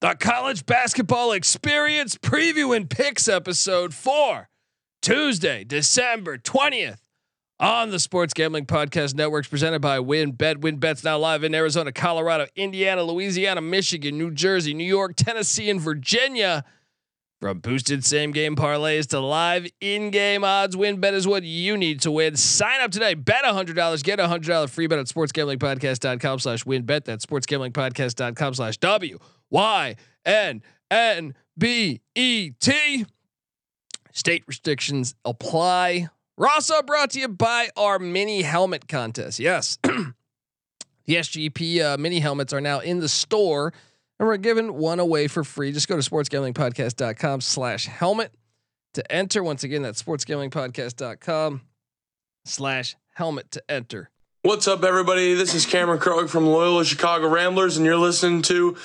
the college basketball experience preview and picks episode four, Tuesday, December 20th on the Sports Gambling Podcast Networks presented by WynnBET. WynnBET's now live in Arizona, Colorado, Indiana, Louisiana, Michigan, New Jersey, New York, Tennessee, and Virginia. From boosted same game parlays to live in game odds, WynnBET is what you need to win. Sign up today. Bet $100. Get a $100 free bet at sportsgamblingpodcast.com slash wynnbet. That's sportsgamblingpodcast.com slash W Y N N B E T. State restrictions apply. Rasa brought to you by our mini helmet contest. Yes. the SGP uh, mini helmets are now in the store and we're giving one away for free. Just go to sportsgamblingpodcast.com slash helmet to enter. Once again, that's sportsgamblingpodcast.com slash helmet to enter. What's up, everybody? This is Cameron Krog from Loyola Chicago Ramblers, and you're listening to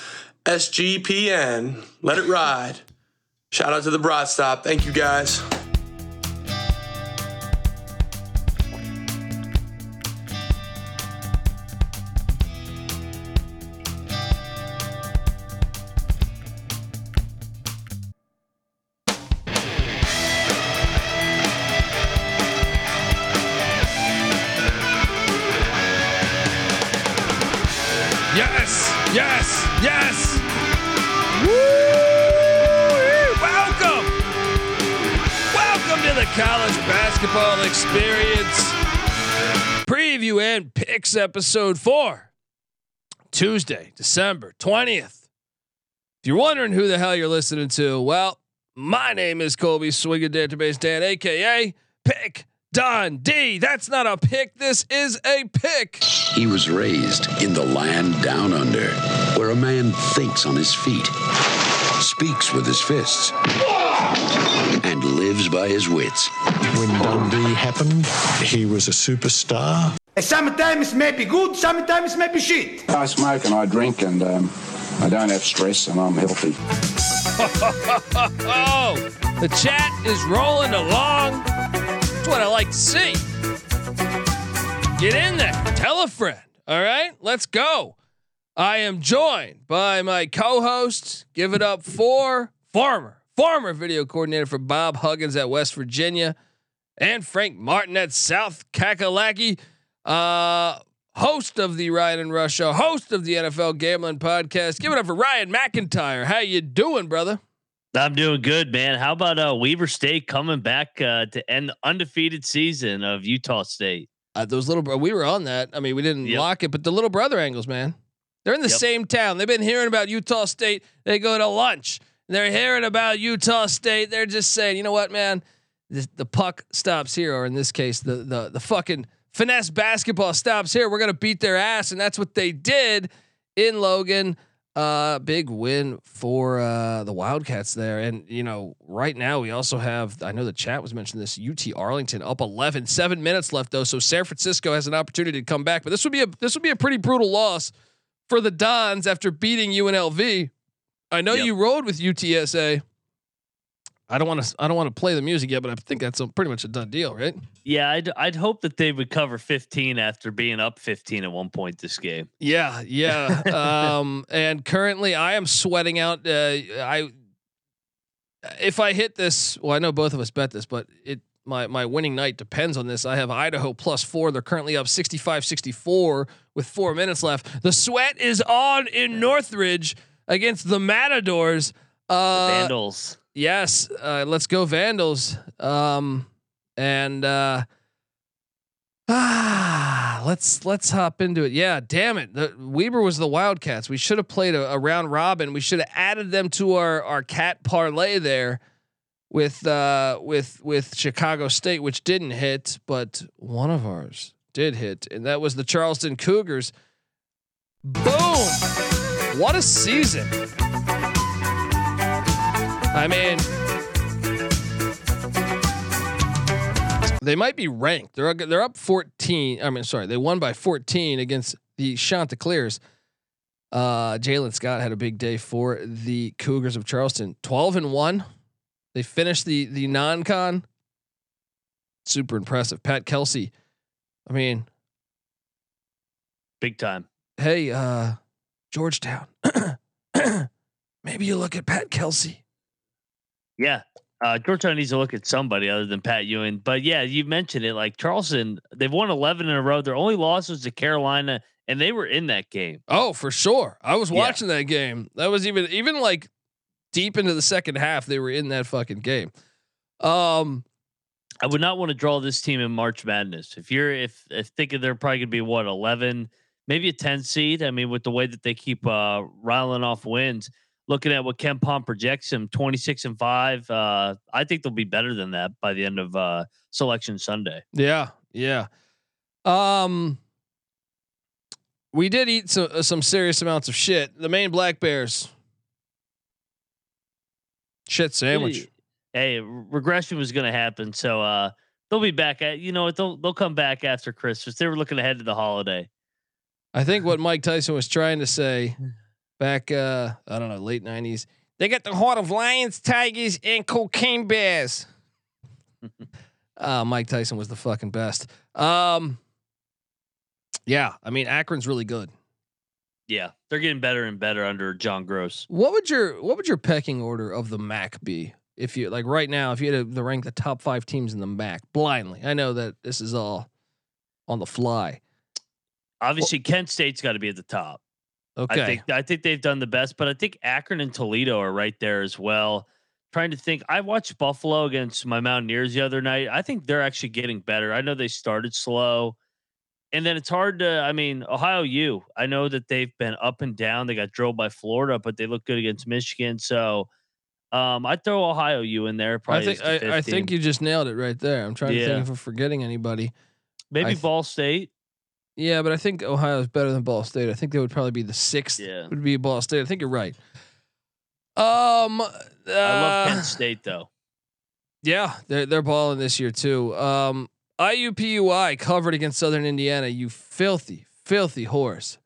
SGPN. Let it ride. Shout out to the Broad Stop. Thank you, guys. And episode four. Tuesday, December 20th. If you're wondering who the hell you're listening to, well, my name is Colby Swinging Database Dan, aka Pick Dundee. That's not a pick. This is a pick. He was raised in the land down under, where a man thinks on his feet, speaks with his fists, and lives by his wits. When Dundee happened, he was a superstar. Sometimes maybe good, sometimes maybe shit. I smoke and I drink and um, I don't have stress and I'm healthy. Oh, the chat is rolling along. That's what I like to see. Get in there. Tell a friend. All right, let's go. I am joined by my co-host. Give it up for former former video coordinator for Bob Huggins at West Virginia, and Frank Martin at South Kakalaki. Uh, host of the Ryan and Rush Show, host of the NFL Gambling Podcast. Give it up for Ryan McIntyre. How you doing, brother? I'm doing good, man. How about uh, Weber State coming back uh, to end the undefeated season of Utah State? Uh, those little bro, we were on that. I mean, we didn't Yep. lock it, but the little brother angles, man, they're in the Yep. same town. They've been hearing about Utah State. They go to lunch. They're hearing about Utah State. They're just saying, you know what, man, this, the puck stops here, or in this case, the the the fucking finesse basketball stops here. We're gonna beat their ass, and that's what they did in Logan. Uh, big win for uh, the Wildcats there, and you know, right now we also have. I know the chat was mentioning this. UT Arlington up 11, seven minutes left though, so San Francisco has an opportunity to come back. But this would be a this would be a pretty brutal loss for the Dons after beating UNLV. I know Yep. you rode with UTSA. I don't want to. I don't want to play the music yet, but I think that's a, pretty much a done deal, right? Yeah, I'd, I'd hope that they would cover 15 after being up 15 at one point this game. Yeah, yeah. um, and currently, I am sweating out. Uh, I if I hit this, well, I know both of us bet this, but it my my winning night depends on this. I have Idaho plus four. They're currently up 65-64 with four minutes left. The sweat is on in Northridge against the Matadors. The Uh, Vandals. Yes, uh, let's go Vandals. Um, and uh, ah, let's let's hop into it. Yeah, damn it. The, Weber was the Wildcats. We should have played a, a round robin. We should have added them to our our cat parlay there with uh with with Chicago State, which didn't hit, but one of ours did hit, and that was the Charleston Cougars. Boom! What a season. I mean, they might be ranked. They're they're up 14. I mean, sorry, they won by 14 against the Chanticleers. Uh, Jalen Scott had a big day for the Cougars of Charleston. 12 and one. They finished the the non-con. Super impressive. Pat Kelsey. I mean, Big time. hey, uh, Georgetown. maybe you look at Pat Kelsey. Yeah. Uh, Georgetown needs to look at somebody other than Pat Ewing. But yeah, you mentioned it. Like Charleston, they've won 11 in a row. Their only loss was to Carolina, and they were in that game. Oh, for sure. I was Yeah. watching that game. That was even even like deep into the second half. They were in that fucking game. Um, I would not want to draw this team in March Madness. If you're if if thinking they're probably gonna be what 11, maybe a 10 seed. I mean, with the way that they keep uh riling off wins, looking at what KenPom projects them 26 and 5, uh, I think they'll be better than that by the end of uh selection Sunday. yeah, yeah. Um, we did eat some some serious amounts of shit. The Maine Black Bears shit sandwich. Hey, regression was gonna happen. So uh they'll be back at you know what they'll they'll come back after Christmas. They were looking ahead to the holiday. I think what Mike Tyson was trying to say back, uh, I don't know, late nineties. They got the heart of lions, tigers, and cocaine bears. uh, Mike Tyson was the fucking best. Um, yeah, I mean Akron's really good. Yeah, they're getting better and better under John Groce. What would your what would your pecking order of the MAC be? If you like right now, if you had to rank the top five teams in the MAC blindly, I know that this is all on the fly. Obviously, Kent State's got to be at the top. Okay, I think I think they've done the best, but I think Akron and Toledo are right there as well. Trying to think, I watched Buffalo against my Mountaineers the other night. I think they're actually getting better. I know they started slow, and then it's hard to. I mean, Ohio U. I know that they've been up and down. They got drilled by Florida, but they look good against Michigan. So, um, I'd throw Ohio U in there. I Probably think I, I think you just nailed it right there. I'm trying to think if I'm forgetting anybody. maybe I th- Ball State. Yeah, but I think Ohio is better than Ball State. I think they would probably be the sixth. Yeah. would be Ball State. I think you're right. Um, uh, I love Kent State though. Yeah, they're they're balling this year too. Um, IUPUI covered against Southern Indiana. You filthy, filthy horse.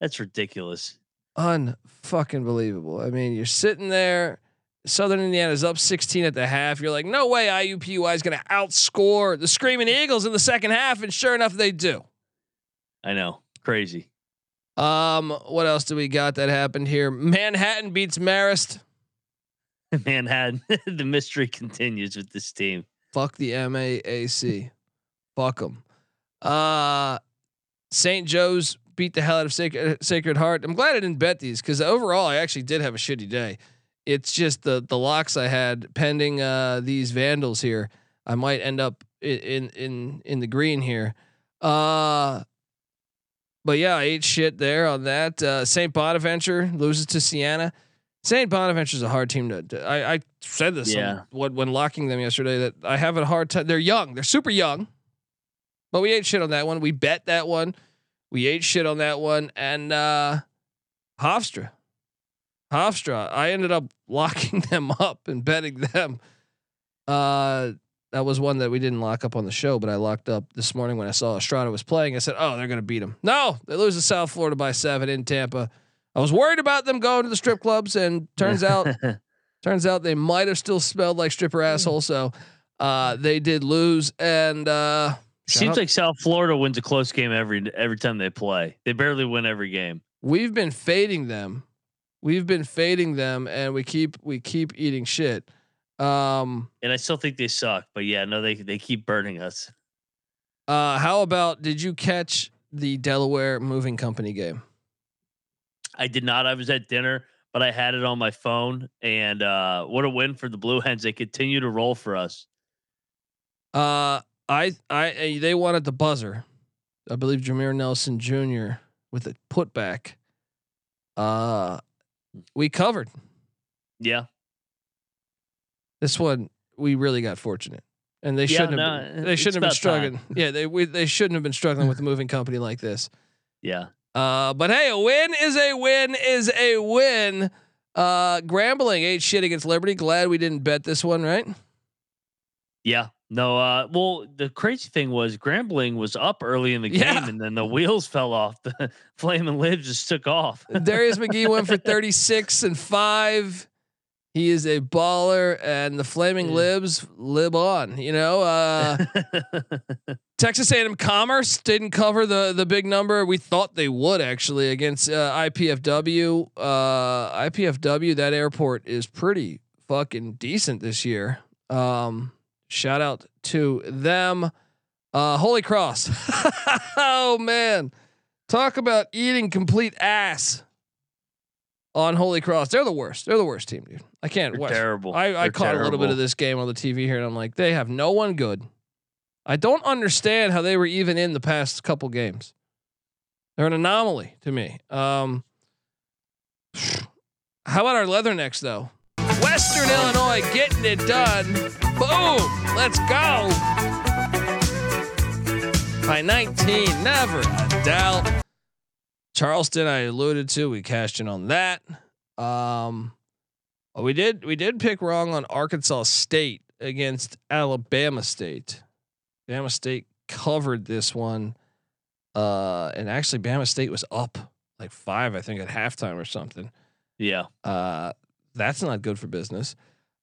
That's ridiculous. Unfucking believable. I mean, you're sitting there. Southern Indiana's up 16 at the half. You're like, no way IUPUI is going to outscore the Screaming Eagles in the second half, and sure enough, they do. I know, crazy. Um, what else do we got that happened here? Manhattan beats Marist. Manhattan, the mystery continues with this team. Fuck the MAAC. Fuck them. Uh, St. Joe's beat the hell out of Sacred, Sacred Heart. I'm glad I didn't bet these because overall I actually did have a shitty day. It's just the the locks I had pending uh, these Vandals here. I might end up in in in the green here. Uh, but yeah, I ate shit there on that. Uh, St. Bonaventure loses to Siena. St. Bonaventure's a hard team to. to- I, I said this Yeah. on what when locking them yesterday that I have a hard time. They're young. They're super young, but we ate shit on that one. We bet that one. We ate shit on that one, and uh, Hofstra, Hofstra. I ended up locking them up and betting them. Uh, that was one that we didn't lock up on the show, but I locked up this morning when I saw Estrada was playing. I said, "Oh, they're gonna beat them." No, they lose to South Florida by seven in Tampa. I was worried about them going to the strip clubs, and turns out, turns out they might have still smelled like stripper asshole. So, uh, they did lose, and uh, Seems like South Florida wins a close game every every time they play. They barely win every game. we've been fading them. We've been fading them, and we keep we keep eating shit. Um, And I still think they suck, but yeah, no, they they keep burning us. uh, how about did you catch the Delaware Moving Company game? I did not. I was at dinner, but I had it on my phone. And uh, what a win for the Blue Hens! They continue to roll for us. Uh, I I they won at the buzzer. I believe Jameer Nelson Jr. with a putback. Uh, we covered Yeah, this one. We really got fortunate, and they Yeah, shouldn't no, have. Been, they shouldn't have been struggling. time. Yeah, they we, they shouldn't have been struggling with a moving company like this. yeah. Uh, but hey, a win is a win is a win. Uh, Grambling ate shit against Liberty. Glad we didn't bet this one, right? Yeah. No, uh, well, the crazy thing was Grambling was up early in the game Yeah. and then the wheels fell off. The flame and live just took off. Darius McGhee went for 36 and five. He is a baller, and the Flaming Yeah. Libs live on. You know, uh, Texas A&M Commerce didn't cover the the big number. We thought they would actually against uh, IPFW. Uh, IPFW that airport is pretty fucking decent this year. Um, shout out to them. Uh, Holy Cross. oh man, talk about eating complete ass on Holy Cross. They're the worst. They're the worst team, dude. I can't watch. terrible. I, I caught a little bit of this game on the TV here, and I'm like, they have no one good. I don't understand how they were even in the past couple games. They're an anomaly to me. Um, how about our Leathernecks though? Western Illinois getting it done. Boom! Let's go. By 19, never a doubt. Charleston, I alluded to. We cashed in on that. Um, oh, we did we did pick wrong on Arkansas State against Alabama State. Bama State covered this one, uh, and actually Bama State was up like five, I think, at halftime or something. Yeah. Uh, that's not good for business.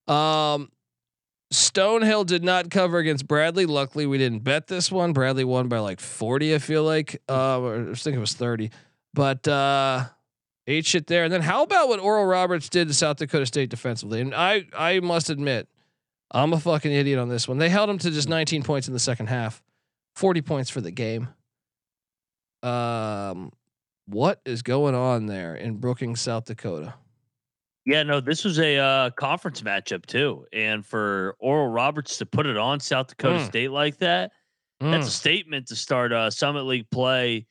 Um, Stonehill did not cover against Bradley. Luckily, we didn't bet this one. Bradley won by like 40, I feel like. Uh, I was thinking it was 30. But uh, eight shit there. And then how about what Oral Roberts did to South Dakota State defensively? And I, I must admit, I'm a fucking idiot on this one. They held him to just 19 points in the second half, 40 points for the game. Um, what is going on there in Brookings, South Dakota? Yeah, no, this was a uh, conference matchup too, and for Oral Roberts to put it on South Dakota Mm. State like that, that's a Mm. statement to start uh, Summit League play.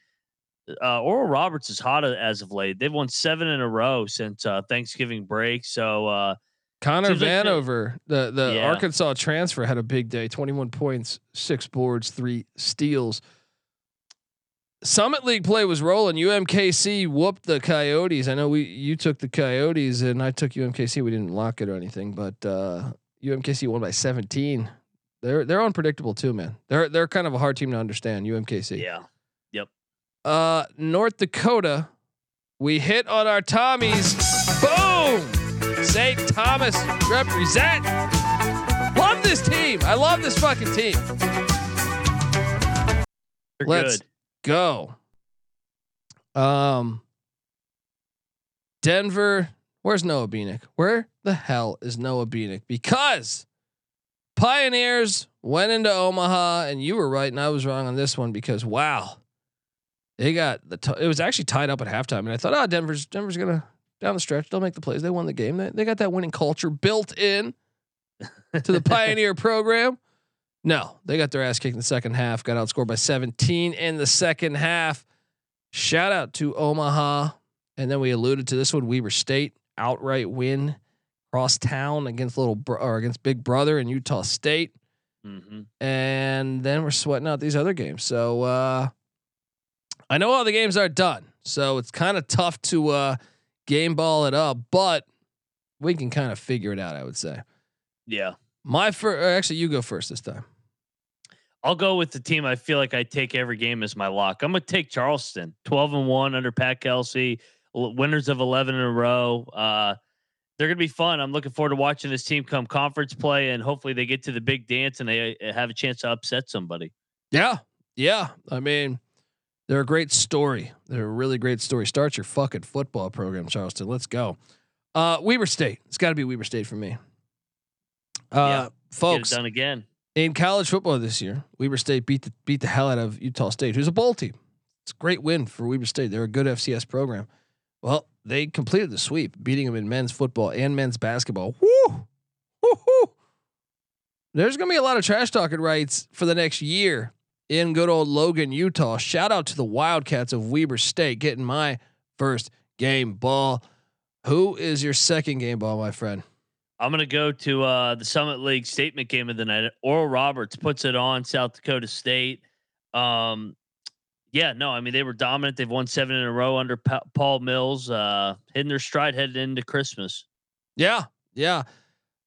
Uh, Oral Roberts is hot as of late. They've won seven in a row since uh, Thanksgiving break. So uh, Connor Seems like Vanover, the the Yeah. Arkansas transfer, had a big day. Twenty one points, six boards, three steals. Summit League play was rolling. UMKC whooped the Coyotes. I know we you took the Coyotes and I took UMKC. We didn't lock it or anything, but uh, UMKC won by seventeen. They're they're unpredictable too, man. They're they're kind of a hard team to understand. UMKC. yeah, Uh, North Dakota, we hit on our Tommies. Boom! St. Thomas represent. Love this team. I love this fucking team. they're Let's good. go. Um, Denver. Where's Noah Beanick? Where the hell is Noah Beanick? Because Pioneers went into Omaha, and you were right, and I was wrong on this one because wow, they got the. T- it was actually tied up at halftime, and I thought, oh, Denver's Denver's gonna down the stretch. They'll make the plays. They won the game. They, they got that winning culture built in to the Pioneer program. No, they got their ass kicked in the second half. Got outscored by 17 in the second half. Shout out to Omaha, and then we alluded to this one: Weber State outright win cross town against little bro- or against Big Brother in Utah State, hmm and then we're sweating out these other games. So uh, I know all the games are done, so it's kind of tough to uh, game ball it up, but we can kind of figure it out. I would say. Yeah, My first, actually, you go first this time. I'll go with the team. I feel like I take every game as my lock. I'm gonna take Charleston, 12 and one under Pat Kelsey, winners of 11 in a row. Uh, they're gonna be fun. I'm looking forward to watching this team come conference play, and hopefully they get to the big dance and they uh, have a chance to upset somebody. Yeah. Yeah. I mean, they're a great story. They're a really great story. Start your fucking football program, Charleston. Let's go. Uh, Weber State. It's got to be Weber State for me. Uh, Yeah. Folks, done again. in college football this year, Weber State beat the beat the hell out of Utah State, who's a bowl team. It's a great win for Weber State. They're a good FCS program. Well, they completed the sweep, beating them in men's football and men's basketball. Woo! Woo-hoo! There's gonna be a lot of trash talking rights for the next year in good old Logan, Utah. Shout out to the Wildcats of Weber State getting my first game ball. Who is your second game ball, my friend? I'm gonna go to uh, the Summit League statement game of the night. Oral Roberts puts it on South Dakota State. Um, yeah, no, I mean they were dominant. They've won seven in a row under pa- Paul Mills, uh, hitting their stride headed into Christmas. Yeah, yeah.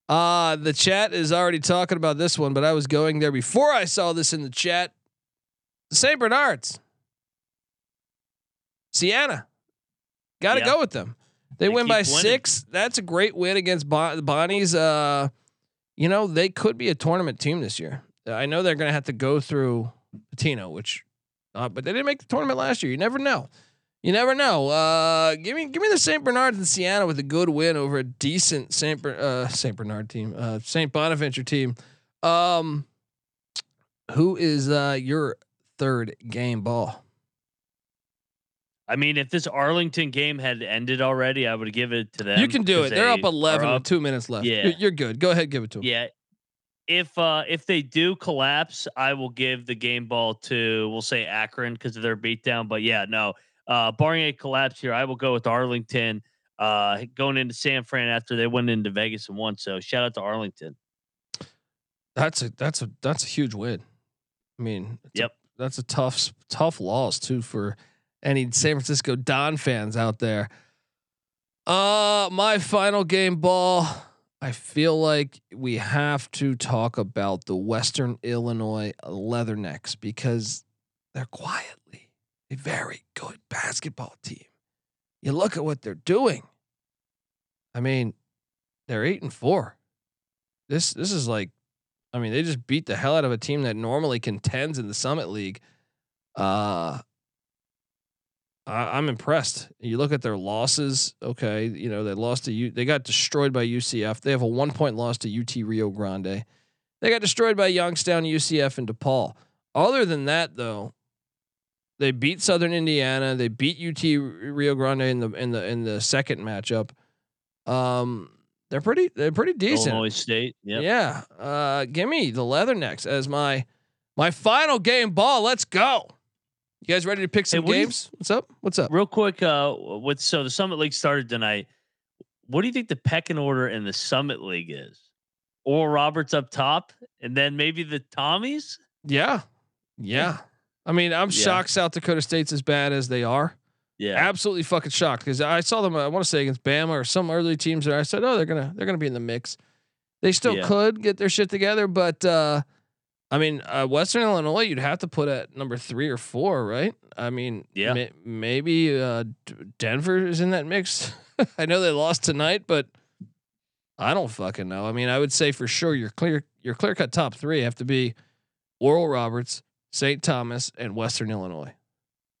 Uh the chat is already talking about this one, but I was going there before I saw this in the chat. St. Bernards. Siena. Gotta Yeah. go with them. They, They win by winning. six. That's a great win against bon- Bonnies. Uh, you know they could be a tournament team this year. I know they're going to have to go through Pitino, which, uh, but they didn't make the tournament last year. You never know. You never know. Uh, give me give me the Saint Bernards and Siena with a good win over a decent Saint Ber- uh, Saint Bernard team, uh, Saint Bonaventure team. Um, who is uh, your third game ball? I mean, if this Arlington game had ended already, I would give it to them. you can do it. They're up eleven are with two minutes left. Yeah. You're, you're good. Go ahead, give it to them. Yeah. If uh if they do collapse, I will give the game ball to we'll say Akron because of their beatdown. But yeah, no. Uh barring a collapse here, I will go with Arlington. Uh going into San Fran after they went into Vegas and won. So shout out to Arlington. That's a that's a that's a huge win. I mean, Yep. That's a tough tough loss too for any San Francisco Don fans out there. Uh, my final game ball. I feel like we have to talk about the Western Illinois Leathernecks because they're quietly a very good basketball team. You look at what they're doing. I mean, they're eight and four. This this is like I mean, they just beat the hell out of a team that normally contends in the Summit League. Uh, I, I'm impressed. You look at their losses. Okay, you know they lost to U. They got destroyed by UCF. They have a one point loss to UT Rio Grande. They got destroyed by Youngstown, UCF, and DePaul. Other than that, though, they beat Southern Indiana. They beat UT Rio Grande in the in the in the second matchup. Um, they're pretty. They're pretty decent. Illinois State. Yep. Yeah. Uh, give me the Leathernecks as my my final game ball. Let's go. You guys ready to pick Hey, some what do you- games? What's up? What's up? Real quick, uh with so the Summit League started tonight. What do you think the pecking order in the Summit League is? Or Roberts up top, and then maybe the Tommies? Yeah. Yeah. I mean, I'm Yeah. shocked South Dakota State's as bad as they are. Yeah. Absolutely fucking shocked because I saw them. I want to say against Bama or some early teams there. I said, oh, they're gonna they're gonna be in the mix. They still Yeah. could get their shit together, but uh, I mean, uh, Western Illinois, you'd have to put at number three or four, right? I mean, Yeah. may- maybe uh, D- Denver is in that mix. I know they lost tonight, but I don't fucking know. I mean, I would say for sure your clear your clear cut top three have to be Oral Roberts, St. Thomas, and Western Illinois.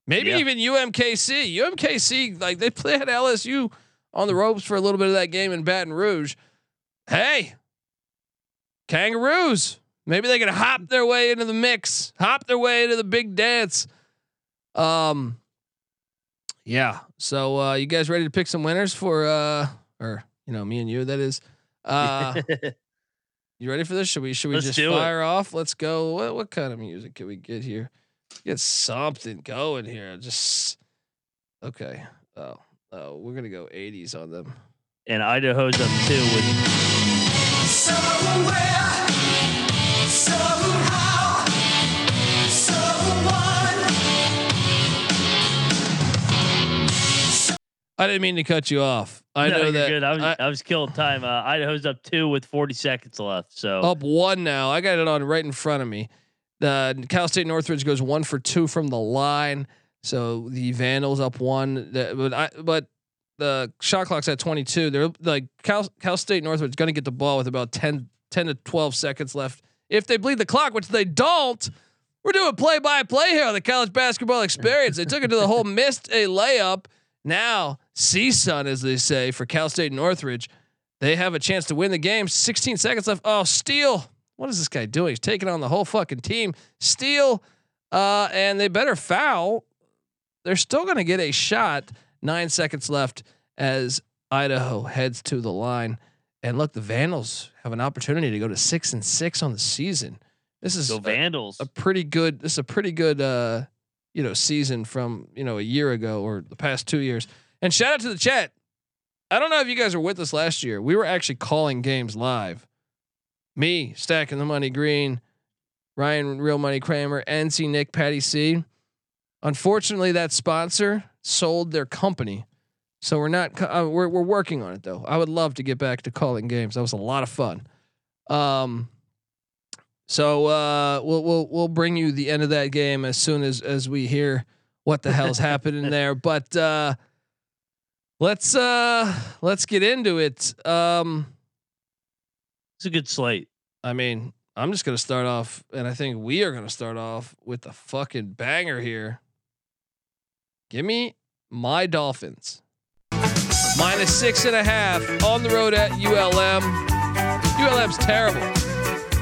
Maybe Yeah. even UMKC. UMKC, like they played LSU on the ropes for a little bit of that game in Baton Rouge. Hey, Kangaroos. Maybe they can hop their way into the mix, hop their way into the big dance. Um, yeah. So uh, you guys ready to pick some winners for uh, or you know me and you that is. Uh, you ready for this? Should we should we Let's just do it. fire off? Let's go. What what kind of music can we get here? Get something going here. Just okay. Oh, oh, we're gonna go 80s on them. and Idaho's up two with I didn't mean to cut you off. I No, know that good. I was, I- I, was killing time. Uh, Idaho's up two with 40 seconds left. So up one now. I got it on right in front of me. The Cal State Northridge goes one for two from the line. So the Vandals up one. But I but the shot clock's at 22. They're like Cal, Cal State Northridge going to get the ball with about 10, 10 to 12 seconds left. If they bleed the clock, which they don't, we're doing play by play here on the college basketball experience. They took it to the hole, missed a layup. Now, CSUN, as they say, for Cal State Northridge, they have a chance to win the game. 16 seconds left. Oh, steal. What is this guy doing? He's taking on the whole fucking team. Steal. Uh, and they better foul. They're still going to get a shot. Nine seconds left as Idaho heads to the line. And look, the Vandals have an opportunity to go to six and six on the season. This is go a- Vandals. a pretty good this is a pretty good uh you know season from you know a year ago or the past two years and shout out to the chat i don't know if you guys were with us last year we were actually calling games live me stacking the money green ryan real money kramer nc nick patty c unfortunately that sponsor sold their company. So we're not uh, we're, we're working on it though. I would love to get back to calling games. That was a lot of fun. Um so uh, we'll we'll we'll bring you the end of that game as soon as as we hear what the hell's happening there. But uh, Let's uh let's get into it. Um It's a good slate. I mean, I'm just gonna start off, and I think we are gonna start off with the fucking banger here. Give me my Dolphins. Minus six and a half on the road at ULM. ULM's terrible.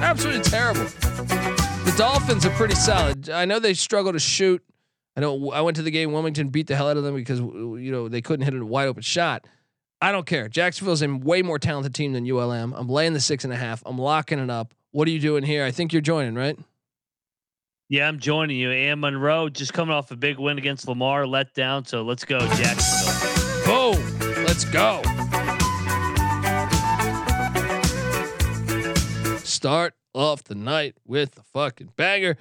Absolutely terrible. The Dolphins are pretty solid. I know they struggle to shoot. I know I went to the game. Wilmington beat the hell out of them because you know they couldn't hit a wide open shot. I don't care. Jacksonville's a way more talented team than ULM. I'm laying the six and a half. I'm locking it up. What are you doing here? I think you're joining, right? Yeah, I'm joining you. And Monroe just coming off a big win against Lamar, let down. So let's go, Jacksonville. Boom. Let's go. Start off the night with the fucking banger.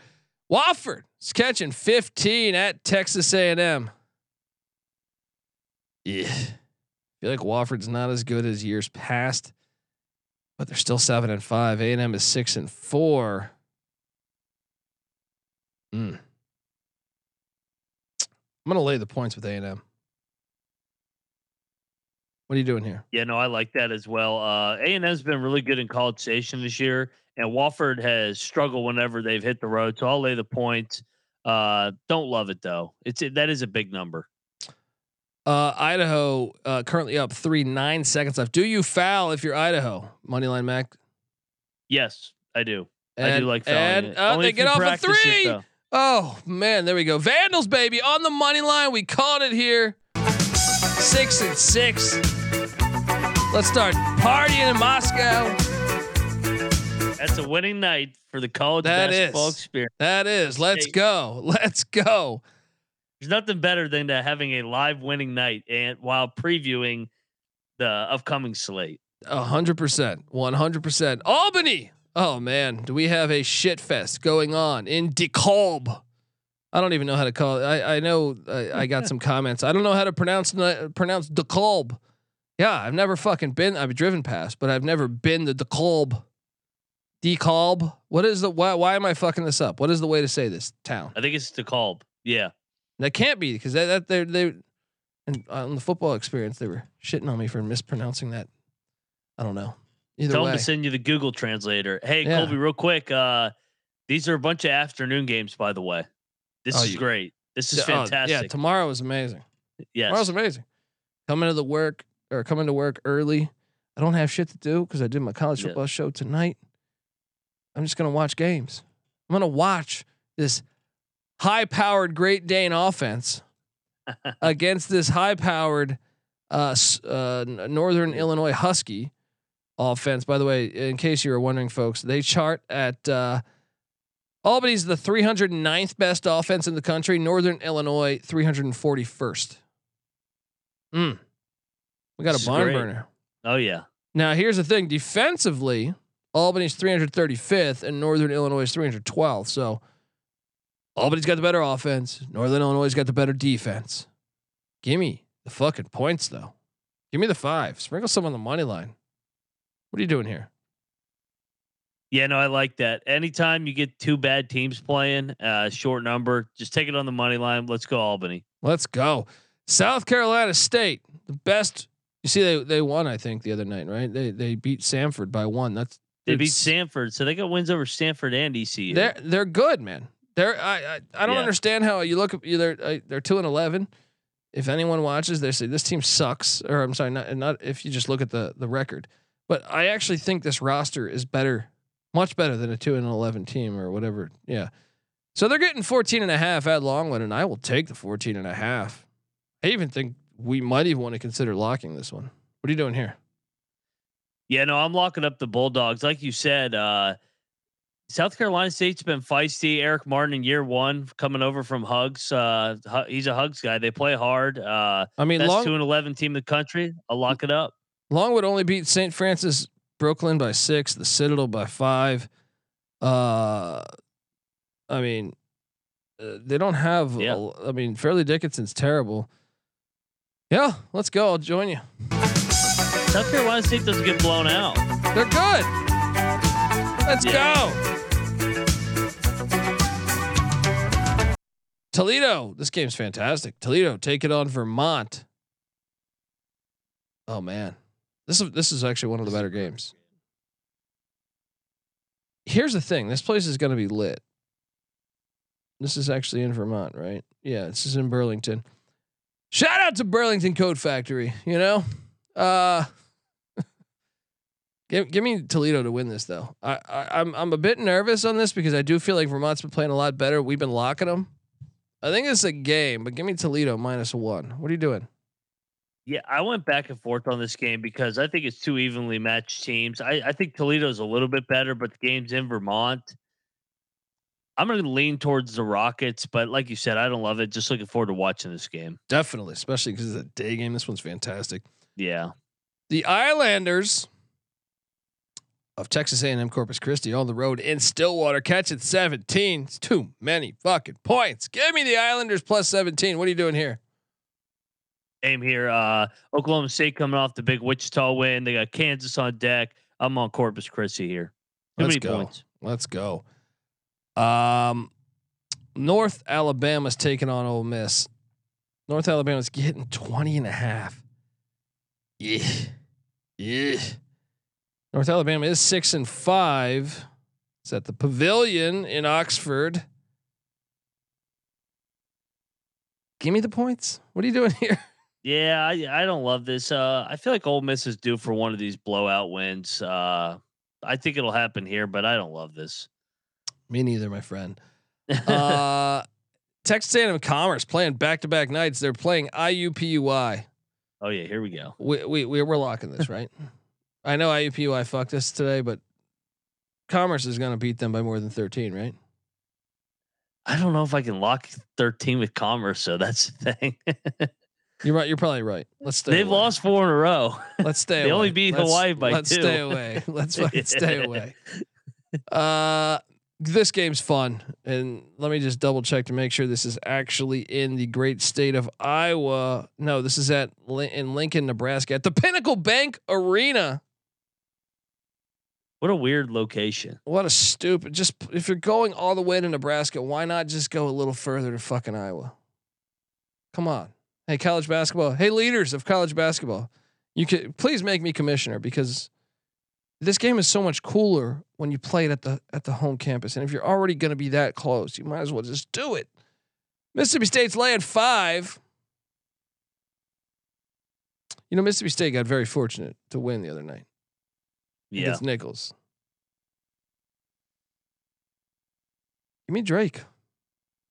Wofford is catching 15 at Texas A&M. Yeah. Feel like Wofford's not as good as years past, but they're still seven and five. A&M is six and four. Mm. I'm gonna lay the points with A&M. What are you doing here? Yeah, no, I like that as well. Uh, A and M's been really good in College Station this year, and Wofford has struggled whenever they've hit the road. So I'll lay the point. Uh, don't love it though. It's that is a big number. Uh, Idaho uh, currently up three nine seconds left. Do you foul if you're Idaho? Moneyline Mac. Yes, I do. And, I do like fouling and uh, they get off a practice it, three. Oh man, there we go. Vandals, baby, on the money line. We caught it here. Six and six. Let's start partying in Moscow. That's a winning night for the college That basketball is. experience. That is. Let's go. Let's go. There's nothing better than to having a live winning night and while previewing the upcoming slate. A hundred percent. One hundred percent. Albany. Oh man, do we have a shit fest going on in DeKalb? I don't even know how to call it. I, I know I, I got some comments. I don't know how to pronounce pronounce DeKalb. Yeah, I've never fucking been. I've driven past, but I've never been to DeKalb. DeKalb. What is the why? Why am I fucking this up? What is the way to say this town? I think it's Colb. Yeah. That can't be because that, that they they and on the football experience they were shitting on me for mispronouncing that. I don't know. Either Tell way, them to send you the Google translator. Hey, Yeah. Colby, real quick. Uh, these are a bunch of afternoon games, by the way. This Oh, is you- great. This is Oh, yeah, fantastic. tomorrow is amazing. yes. Tomorrow's amazing. Coming to the work or coming to work early. I don't have shit to do because I did my college Yeah. football show tonight. I'm just gonna watch games. I'm gonna watch this high-powered Great Dane offense against this high-powered uh, uh, Northern Illinois Husky offense. By the way, in case you were wondering, folks, they chart at uh, Albany's the 309th best offense in the country. Northern Illinois 341st. Mm. We got This a barn great. burner. oh yeah. Now here's the thing: defensively, Albany's 335th and Northern Illinois 312th. So Albany's got the better offense. Northern Illinois got the better defense. Give me the fucking points, though. Give me the five. Sprinkle some on the money line. What are you doing here? Yeah, no, I like that. Anytime you get two bad teams playing, uh, short number, just take it on the money line. Let's go Albany. Let's go. South Carolina State, the best. You see, they they won. I think the other night, right? They they beat Sanford by one. That's They beat Sanford, so they got wins over Sanford and ECU. They're they're good, man. They're I I, I don't Yeah. understand how you look at they're uh, they're two and eleven. If anyone watches, they say this team sucks. Or I'm sorry, not not if you just look at the the record. But I actually think this roster is better, much better than a two and eleven team or whatever. Yeah. So they're getting 14 and a half at Longwood, and I will take the 14 and a half. I even think we might even want to consider locking this one. What are you doing here? Yeah, no, I'm locking up the Bulldogs. Like you said, uh, South Carolina State's been feisty. Eric Martin in year one coming over from Hugs. Uh, he's a Hugs guy. They play hard. Uh, I mean, best Long, two and eleven team in the country. I'll lock it up. Longwood only beat St. Francis Brooklyn by six, the Citadel by five. Uh, I mean, uh, they don't have. a Yeah. l- I mean, Fairleigh Dickinson's terrible. Yeah, let's go. I'll join you. South Carolina State doesn't get blown out. They're good. Let's Yeah. go. Toledo. This game's fantastic. Toledo take it on Vermont. Oh man, this is this is actually one of the better games. Here's the thing: this place is going to be lit. This is actually in Vermont, right? Yeah, this is in Burlington. Shout out to Burlington Coat Factory. You know, uh, give give me Toledo to win this though. I, I I'm I'm a bit nervous on this because I do feel like Vermont's been playing a lot better. We've been locking them. I think it's a game, but give me Toledo minus one. What are you doing? Yeah, I went back and forth on this game because I think it's two evenly matched teams. I, I think Toledo's a little bit better, but the game's in Vermont. I'm going to lean towards the Rockets, but like you said, I don't love it. Just looking forward to watching this game. Definitely, especially because it's a day game. This one's fantastic. Yeah. The Islanders of Texas A&M Corpus Christi on the road in Stillwater catching 17. It's too many fucking points. Give me the Islanders plus 17. What are you doing here? Aim here. Uh, Oklahoma State coming off the big Wichita win. They got Kansas on deck. I'm on Corpus Christi here. Too Let's many go. points. Let's go. Um, North Alabama's taking on Ole Miss. North Alabama's getting 20 and a half. Yeah. Yeah. North Alabama is six and five. It's at the pavilion in Oxford. Give me the points. What are you doing here? Yeah, I, I don't love this. Uh, I feel like Ole Miss is due for one of these blowout wins. Uh, I think it'll happen here, but I don't love this. Me neither, my friend. Uh, Texas A&M Commerce playing back to back nights. They're playing IUPUI. oh yeah, here we go. We we we we're locking this, right? I know IUPUI fucked us today, but Commerce is going to beat them by more than 13, right? I don't know if I can lock 13 with Commerce, so that's the thing. You're right. You're probably right. Let's stay. They've away. lost four in a row. Let's stay. they away. only beat Let's- Hawaii by Let's two. stay away. Let's fucking stay away. Uh, this game's fun, and let me just double check to make sure this is actually in the great state of Iowa. No, this is at in Lincoln, Nebraska, at the Pinnacle Bank Arena. What a weird location. What a stupid. Just if you're going all the way to Nebraska, why not just go a little further to fucking Iowa? Come on. Hey, college basketball. Hey, leaders of college basketball. You could please make me commissioner because this game is so much cooler when you play it at the at the home campus. And if you're already going to be that close, you might as well just do it. Mississippi State's laying five. You know, Mississippi State got very fortunate to win the other night Yeah. against Nicholls. Give me Drake,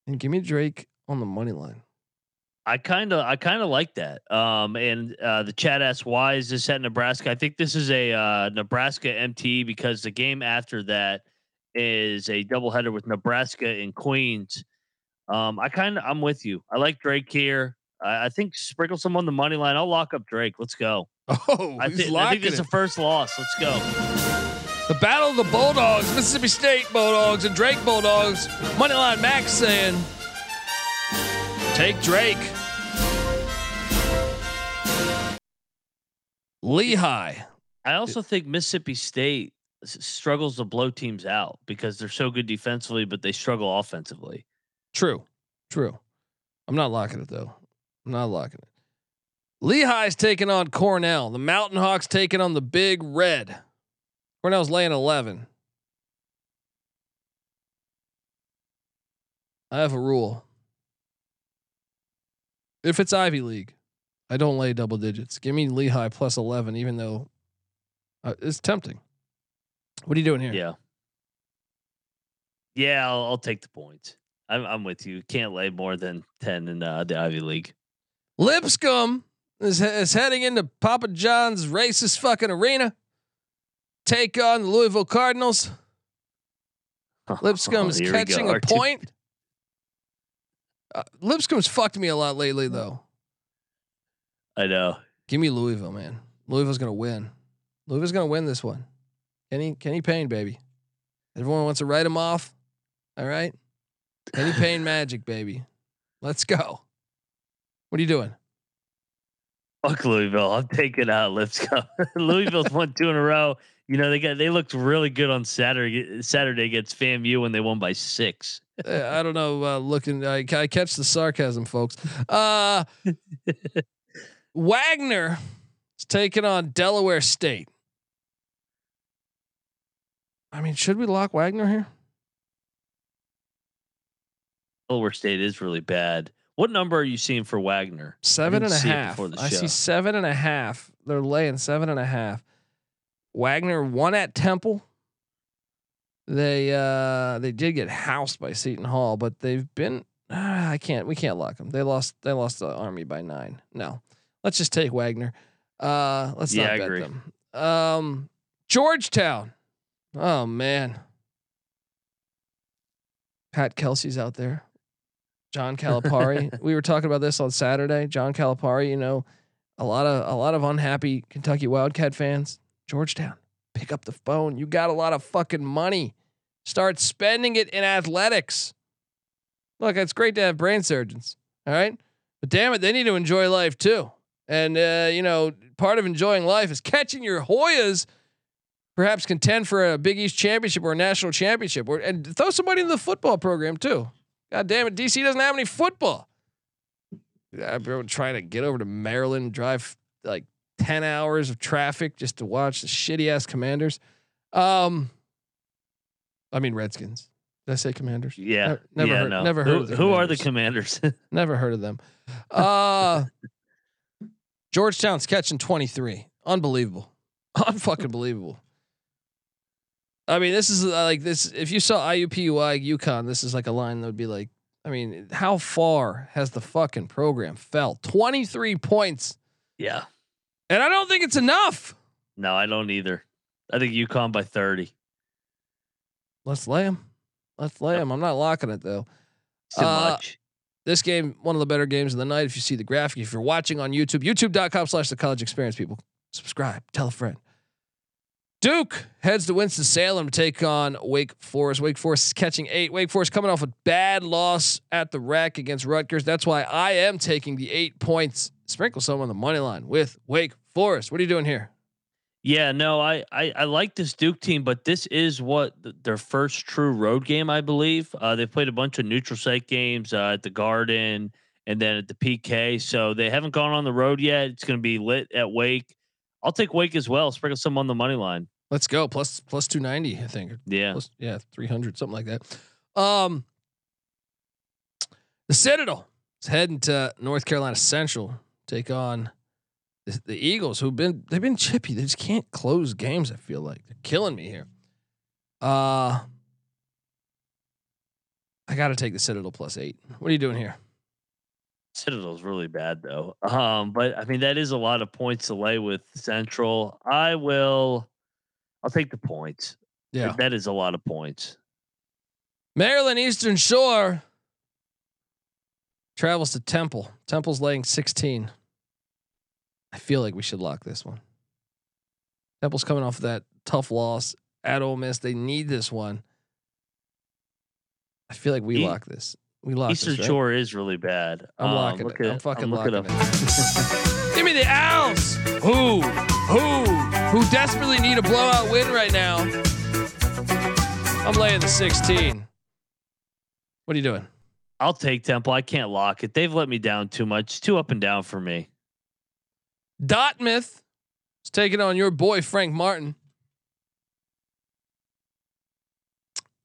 and give me Drake on the money line. I kind of I kind of like that. Um, and uh, the chat asks why is this at Nebraska? I think this is a uh, Nebraska MT because the game after that is a doubleheader with Nebraska and Queens. Um, I kind of I'm with you. I like Drake here. I, I think sprinkle some on the money line. I'll lock up Drake. Let's go. Oh, I, thi- I think locking this is it. the first loss. Let's go. The battle of the Bulldogs, Mississippi State Bulldogs and Drake Bulldogs. Moneyline Max saying, take Drake. Lehigh. I also think Mississippi State struggles to blow teams out because they're so good defensively, but they struggle offensively. True. True. I'm not locking it though. I'm not locking it. Lehigh's taking on Cornell. The Mountain Hawks taking on the Big Red. Cornell's laying 11. I have a rule. If it's Ivy League, I don't lay double digits. Give me Lehigh plus 11, even though uh, it's tempting. What are you doing here? Yeah. Yeah, I'll, I'll take the points. I'm, I'm with you. Can't lay more than 10 in uh, the Ivy League. Lipscomb is, is heading into Papa John's racist fucking arena. Take on the Louisville Cardinals. Lipscomb's Here we go. catching a point. Uh, Lipscomb's fucked me a lot lately, though. I know. Give me Louisville, man. Louisville's gonna win. Louisville's gonna win this one. Kenny Kenny Payne, baby. Everyone wants to write him off. All right. Kenny Payne magic, baby. Let's go. What are you doing? Fuck Louisville. I'm taking out Lipscomb. Louisville's won two in a row. You know, they got they looked really good on Saturday Saturday against FAMU when they won by six. Uh, I don't know. Uh, looking, I, I catch the sarcasm, folks. Uh, Wagner is taking on Delaware State. I mean, should we lock Wagner here? Delaware State is really bad. What number are you seeing for Wagner? Seven and a half. I show. see seven and a half. They're laying seven and a half. Wagner won at Temple. They uh they did get housed by Seton Hall, but they've been ah, I can't we can't lock them. They lost they lost the Army by nine. No, let's just take Wagner. Uh, let's Yeah, not I bet agree. them. Um, Georgetown. Oh man, Pat Kelsey's out there. John Calipari. we were talking about this on Saturday. John Calipari, you know, a lot of a lot of unhappy Kentucky Wildcat fans. Georgetown, pick up the phone. You got a lot of fucking money. Start spending it in athletics. Look, it's great to have brain surgeons. All right. But damn it, they need to enjoy life too. And uh, you know, part of enjoying life is catching your Hoyas, perhaps contend for a Big East championship or a national championship, or and throw somebody in the football program too. God damn it, DC doesn't have any football. I've been trying to get over to Maryland, drive like ten hours of traffic just to watch the shitty ass Commanders. Um, I mean Redskins. Did I say Commanders? Yeah. Ne- never yeah, heard- no. never who, heard of the who are the Commanders. commanders? Never heard of them. Uh Georgetown's catching 23. Unbelievable. Unfucking believable. I mean, this is uh, like this. If you saw IUPUI UConn, this is like a line that would be like, I mean, how far has the fucking program fell? 23 points. yeah. And I don't think it's enough. No, I don't either. I think UConn by 30. Let's lay them. Let's lay them. I'm not locking it though. Too Uh, much. This game, one of the better games of the night. If you see the graphic, if you're watching on YouTube, youtube.com slash the college experience, people. Subscribe, tell a friend. Duke heads to Winston-Salem to take on Wake Forest. Wake Forest catching eight. Wake Forest coming off a bad loss at the rack against Rutgers. That's why I am taking the eight points. Sprinkle some on the money line with Wake Forest. What are you doing here? Yeah, no, I, I I like this Duke team, but this is what th- their first true road game, I believe. Uh, they played a bunch of neutral site games uh, at the Garden and then at the PK, so they haven't gone on the road yet. It's going to be lit at Wake. I'll take Wake as well. Sprinkle some on the money line. Let's go. Plus plus 290, I think. Yeah, Plus, yeah, 300, something like that. Um, the Citadel is heading to North Carolina Central, take on the, the Eagles, who've been they've been chippy. They just can't close games. I feel like they're killing me here. Uh, I got to take the Citadel plus eight. What are you doing here? Citadel's really bad though. Um, but I mean that is a lot of points to lay with Central. I will. I'll take the points. Yeah, that is a lot of points. Maryland Eastern Shore travels to Temple. Temple's laying 16. I feel like we should lock this one. Temple's coming off that tough loss at Ole Miss. They need this one. I feel like we E- lock this. We lock Eastern this. Right? Shore is really bad. I'm Um, locking look it. at- I'm fucking looking locking up. it. Give me the Owls. Who? Who? Who desperately need a blowout win right now? I'm laying the 16. What are you doing? I'll take Temple. I can't lock it. They've let me down too much. Too up and down for me. Dartmouth is taking on your boy Frank Martin.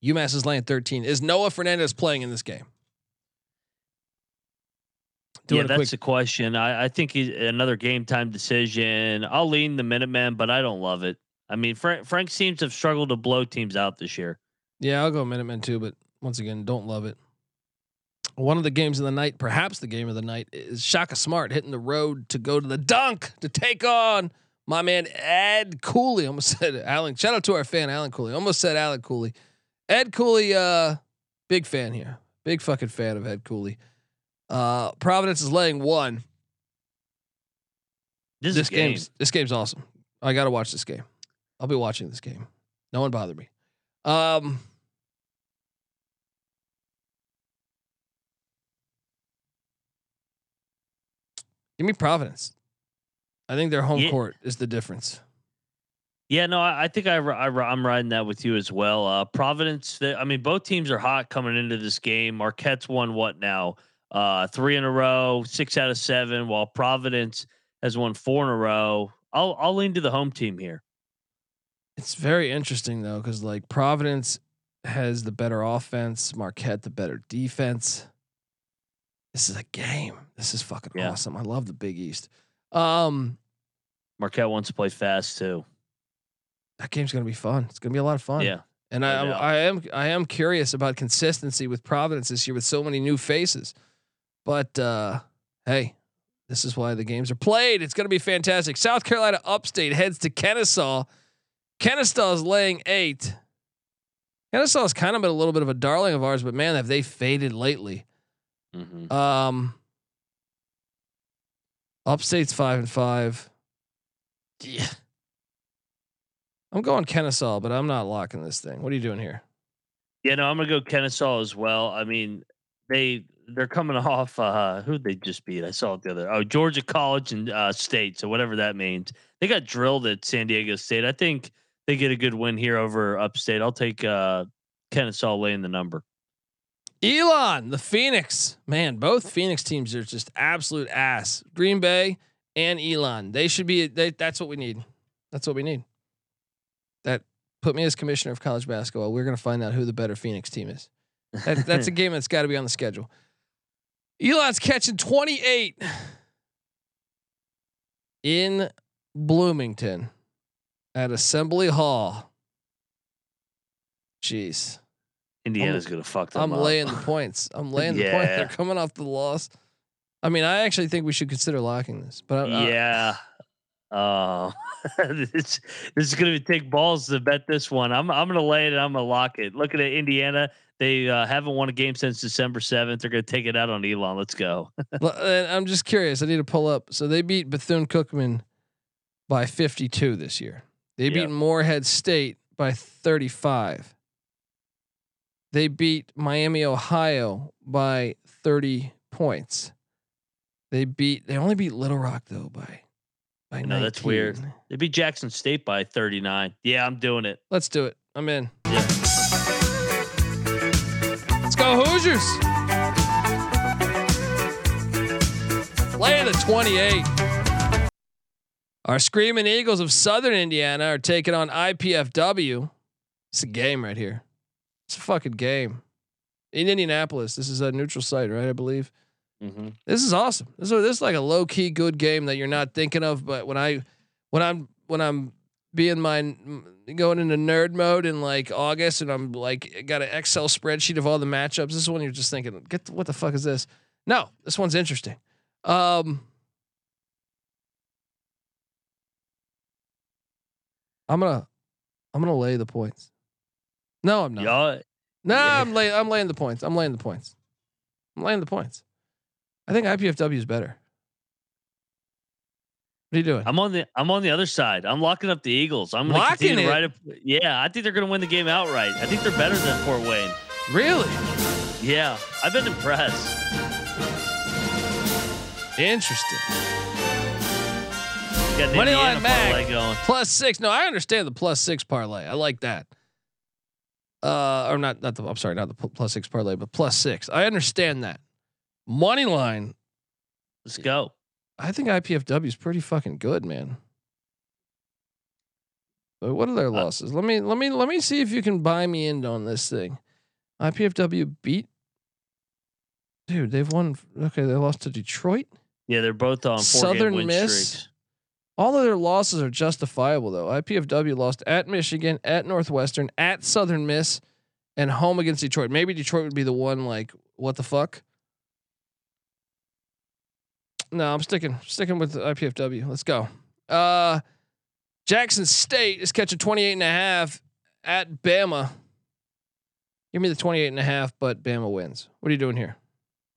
UMass is laying 13. Is Noah Fernandez playing in this game? Doing yeah, a that's quick- the question. I, I think he's another game time decision. I'll lean the Minutemen, but I don't love it. I mean, Frank, Frank seems to have struggled to blow teams out this year. Yeah, I'll go Minutemen too, but once again, don't love it. One of the games of the night, perhaps the game of the night, is Shaka Smart hitting the road to go to the dunk to take on my man Ed Cooley. Almost said Alan. Shout out to our fan Alan Cooley. Almost said Alan Cooley. Ed Cooley, uh, big fan here. Big fucking fan of Ed Cooley. Uh, Providence is laying one. This, This game. game's this game's awesome. I got to watch this game. I'll be watching this game. No one bother me. Um, give me Providence. I think their home Yeah. court is the difference. Yeah, no, I, I think I, I, I'm riding that with you as well. Uh, Providence, they, I mean, both teams are hot coming into this game. Marquette's won what now? Uh, three in a row, six out of seven, while Providence has won four in a row. I'll I'll lean to the home team here. It's very interesting though, because like Providence has the better offense, Marquette the better defense. This is a game. This is fucking Yeah. awesome. I love the Big East. Um, Marquette wants to play fast too. that game's gonna be fun. It's gonna be a lot of fun. Yeah. And I, I'm- I am I am curious about consistency with Providence this year with so many new faces. But uh, hey, this is why the games are played. It's going to be fantastic. South Carolina Upstate heads to Kennesaw. Kennesaw is laying eight. Kennesaw has kind of been a little bit of a darling of ours, but man, have they faded lately. Mhm. Um, Upstate's five and five. Yeah. I'm going Kennesaw, but I'm not locking this thing. What are you doing here? Yeah, no, I'm gonna go Kennesaw as well. I mean, they they're coming off uh who they just beat. I saw it the other. Oh, Georgia College and uh State. So whatever that means. They got drilled at San Diego State. I think they get a good win here over Upstate. I'll take uh Kennesaw laying the number. Elon, the Phoenix. Man, both Phoenix teams are just absolute ass. Green Bay and Elon. They should be they, that's what we need. That's what we need. That put me as commissioner of college basketball. We're going to find out who the better Phoenix team is. That, that's a game that's got to be on the schedule. Elon's catching 28 in Bloomington at Assembly Hall. Jeez. Indiana's gonna fuck them I'm up. laying the points. I'm laying the point. They're coming off the loss. I mean, I actually think we should consider locking this, but I, yeah. Oh, this, this is going to take balls to bet this one. I'm I'm going to lay it. and I'm going to lock it. Looking at Indiana, they uh, haven't won a game since December seventh. They're going to take it out on Elon. Let's go. I'm just curious. I need to pull up. So they beat Bethune Cookman by 52 this year. They Yep. beat Morehead State by 35. They beat Miami, Ohio by 30 points. They beat. They only beat Little Rock though by. by know, that's weird. They beat Jackson State by 39. Yeah, I'm doing it. Let's do it. I'm in. Yeah. Hoosiers. Laying the 28. Our Screaming Eagles of Southern Indiana are taking on IPFW. It's a game right here. It's a fucking game. In Indianapolis. This is a neutral site, right? I believe. Mm-hmm. This is awesome. This is this is like a low key good game that you're not thinking of, but when I when I'm when I'm being my going into nerd mode in like August and I'm like got an Excel spreadsheet of all the matchups. This is when you're just thinking, get what the fuck is this? No, this one's interesting. Um I'm gonna I'm gonna lay the points. No, I'm not. Y'all, No, Yeah. I'm laying. I'm laying the points. I'm laying the points. I'm laying the points. I think IPFW is better. What are you doing? I'm on the I'm on the other side. I'm locking up the Eagles. I'm going to Locking it? ride up. Yeah, I think they're going to win the game outright. I think they're better than Fort Wayne. really Yeah, I've been impressed. interesting. Got Money line parlay going. Plus six. No, I understand the plus six parlay. I like that. Uh, or not? Not the. I'm sorry, not the plus six parlay, but plus six. I understand that. Money line. Let's go. I think IPFW is pretty fucking good, man. But what are their Uh, losses? let me let me let me see if you can buy me in on this thing. IPFW beat. Dude, they've won. Okay, they lost to Detroit. Yeah, they're both on Southern Miss. streaks. All of their losses are justifiable though. IPFW lost at Michigan, at Northwestern, at Southern Miss, and home against Detroit. Maybe Detroit would be the one like, what the fuck? No, I'm sticking sticking with IPFW. Let's go. Uh Jackson State is catching 28 and a half at Bama. Give me the 28 and a half, but Bama wins. What are you doing here?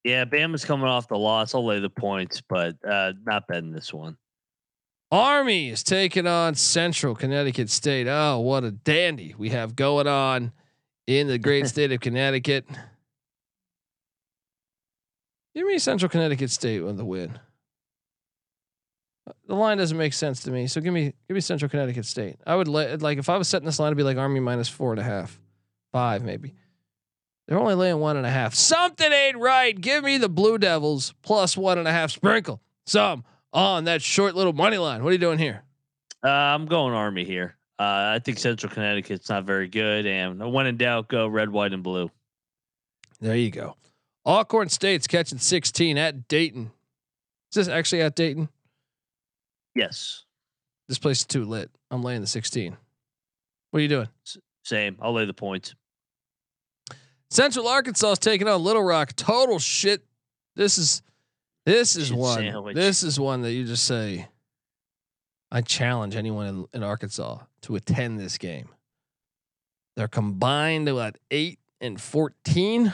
Yeah, Bama's coming off the loss. I'll lay the points, but uh, not betting this one. Army is taking on Central Connecticut State. Oh, what a dandy we have going on in the great state of Connecticut. Give me Central Connecticut State with the win. The line doesn't make sense to me, so give me give me Central Connecticut State. I would let like if I was setting this line, it'd be like Army minus four and a half, five maybe. They're only laying one and a half. Something ain't right. Give me the Blue Devils plus one and a half. Sprinkle some on that short little money line. What are you doing here? Uh, I'm going Army here. Uh, I think Central Connecticut's not very good, and when in doubt, go red, white, and blue. There you go. Alcorn State's catching 16 at Dayton. Is this actually at Dayton? Yes, This place is too lit. I'm laying the 16. What are you doing? same. I'll lay the points. Central Arkansas is taking on Little Rock. Total shit. This is this is Shit one. sandwich. This is one that you just say. I challenge anyone in, in Arkansas to attend this game. They're combined at eight and fourteen.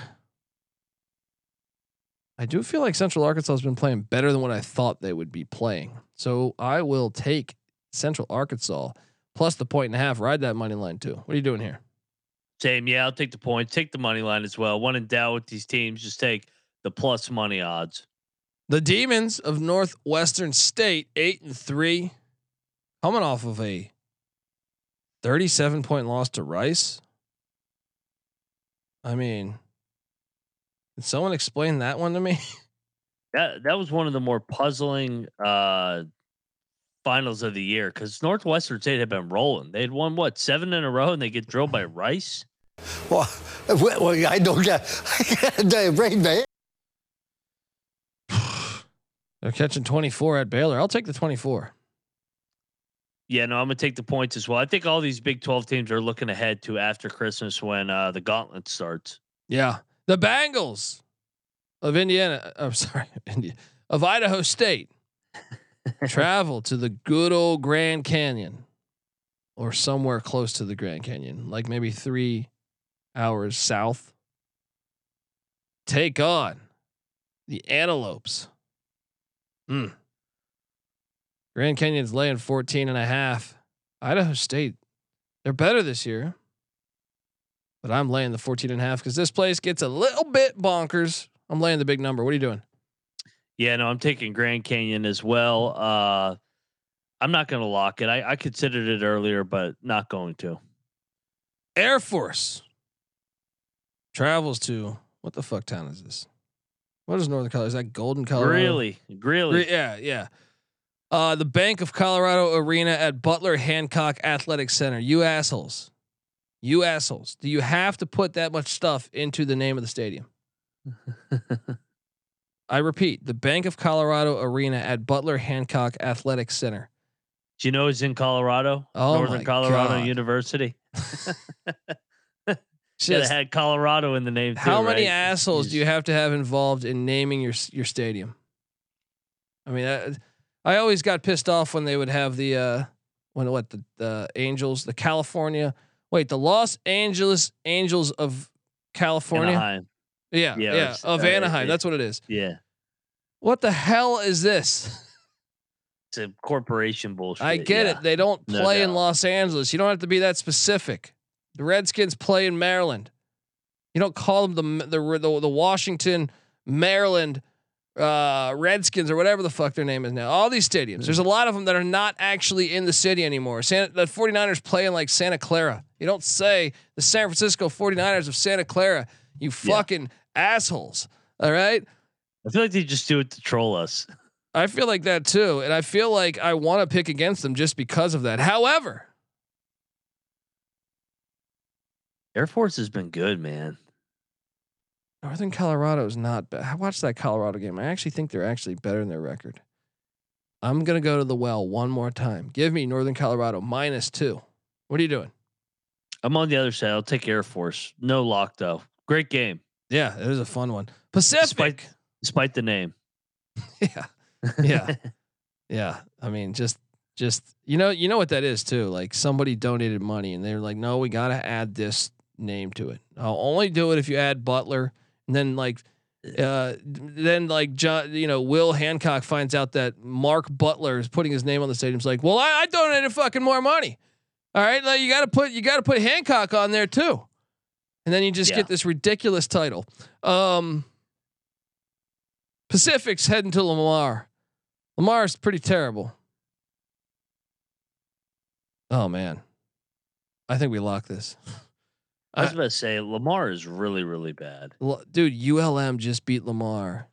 I do feel like Central Arkansas has been playing better than what I thought they would be playing. So I will take Central Arkansas plus the point and a half. Ride that money line too. What are you doing here? Same. Yeah, I'll take the point. Take the money line as well. One in doubt with these teams, just take the plus money odds. The Demons of Northwestern State, eight and three, coming off of a 37 point loss to Rice. I mean, can someone explain that one to me? That that was one of the more puzzling uh finals of the year because Northwestern State had been rolling. They had won what seven in a row, and they get drilled by Rice. Well, well I don't get the brain man. They're catching 24 at Baylor. I'll take the 24. Yeah, no, I'm gonna take the points as well. I think all these Big 12 teams are looking ahead to after Christmas when uh, the gauntlet starts. Yeah. The Bengals of Indiana, I'm sorry, India, of Idaho State travel to the good old Grand Canyon or somewhere close to the Grand Canyon, like maybe three hours south. Take on the Antelopes. Hmm. Grand Canyon's laying 14 and a half. Idaho State, they're better this year. But I'm laying the 14 and a half because this place gets a little bit bonkers. I'm laying the big number. What are you doing? Yeah, no, I'm taking Grand Canyon as well. Uh, I'm not gonna lock it. I, I considered it earlier, but not going to. Air Force travels to what the fuck town is this? What is Northern Colorado? Is that Golden Colorado? Really, really. Re- yeah, yeah. Uh, the Bank of Colorado Arena at Butler Hancock Athletic Center. You assholes. You assholes. Do you have to put that much stuff into the name of the stadium? I repeat, the Bank of Colorado Arena at Butler Hancock Athletic Center. Do you know it's in Colorado? Oh Northern Colorado God. University. Should have had Colorado in the name. How too, many right? assholes do you have to have involved in naming your your stadium? I mean, I, I always got pissed off when they would have the uh, when what the the Angels, the California, wait, the Los Angeles Angels of California, Anaheim. Yeah, Yeah, yeah, it's, of uh, Anaheim. That's what it is. Yeah, What the hell is this? it's a corporation bullshit. I get yeah. it. They don't No play in. Los Angeles. You don't have to be that specific. The Redskins play in Maryland. You don't call them the the the, the Washington, Maryland uh, Redskins or whatever the fuck their name is now. All these stadiums. There's a lot of them that are not actually in the city anymore. Santa, the 49ers play in like Santa Clara. You don't say the San Francisco 49ers of Santa Clara. You fucking assholes. All right? I feel like they just do it to troll us. I feel like that too. And I feel like I want to pick against them just because of that. However, Air Force has been good, man. Northern Colorado is not bad. I watched that Colorado game. I actually think they're actually better than their record. I'm gonna go to the well one more time. Give me Northern Colorado minus two. What are you doing? I'm on the other side. I'll take Air Force. No lock though. Great game, Yeah, it was a fun one. Pacific. despite the name. yeah, yeah, yeah. I mean, just, just you know, you know what that is too. Like somebody donated money, and they're like, "No, we got to add this name to it. I'll only do it if you add Butler." And then like, uh, then like John, you know, Will Hancock finds out that Mark Butler is putting his name on the stadium. He's like, "Well, I, I donated fucking more money. All right, like you got to put you got to put Hancock on there too." And then you just Yeah. get this ridiculous title. Um, Pacific's heading to Lamar. Lamar's pretty terrible. Oh man, I think we lock this. I was about to say Lamar is really, really bad. Dude, ULM just beat Lamar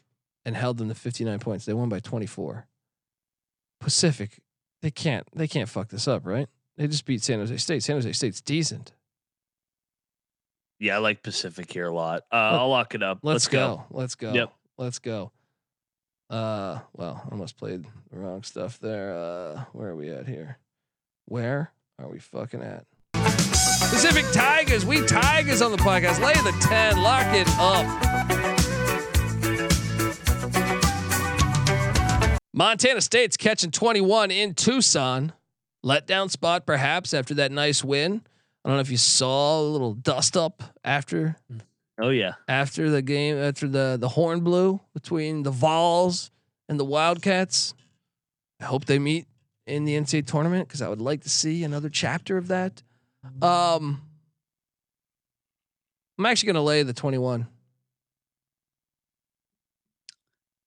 and held them to 59 points. They won by 24. Pacific they can't they can't fuck this up, right? They just beat San Jose State. San Jose State's decent. Yeah, I like Pacific here a lot. Uh, I'll lock it up. Let's, go. Let's go. Yep. Let's go. Uh, well, I almost played the wrong stuff there. Uh, where are we at here? Where are we fucking at? Pacific Tigers. We Tigers on the podcast. Lay the 10. Lock it up. Montana State's catching 21 in Tucson. Letdown spot, perhaps, after that nice win. I don't know if you saw a little dust up after Oh yeah. after the game, after the the horn blew between the Vols and the Wildcats. I hope they meet in the NCAA tournament because I would like to see another chapter of that. Um, I'm actually going to lay the 21.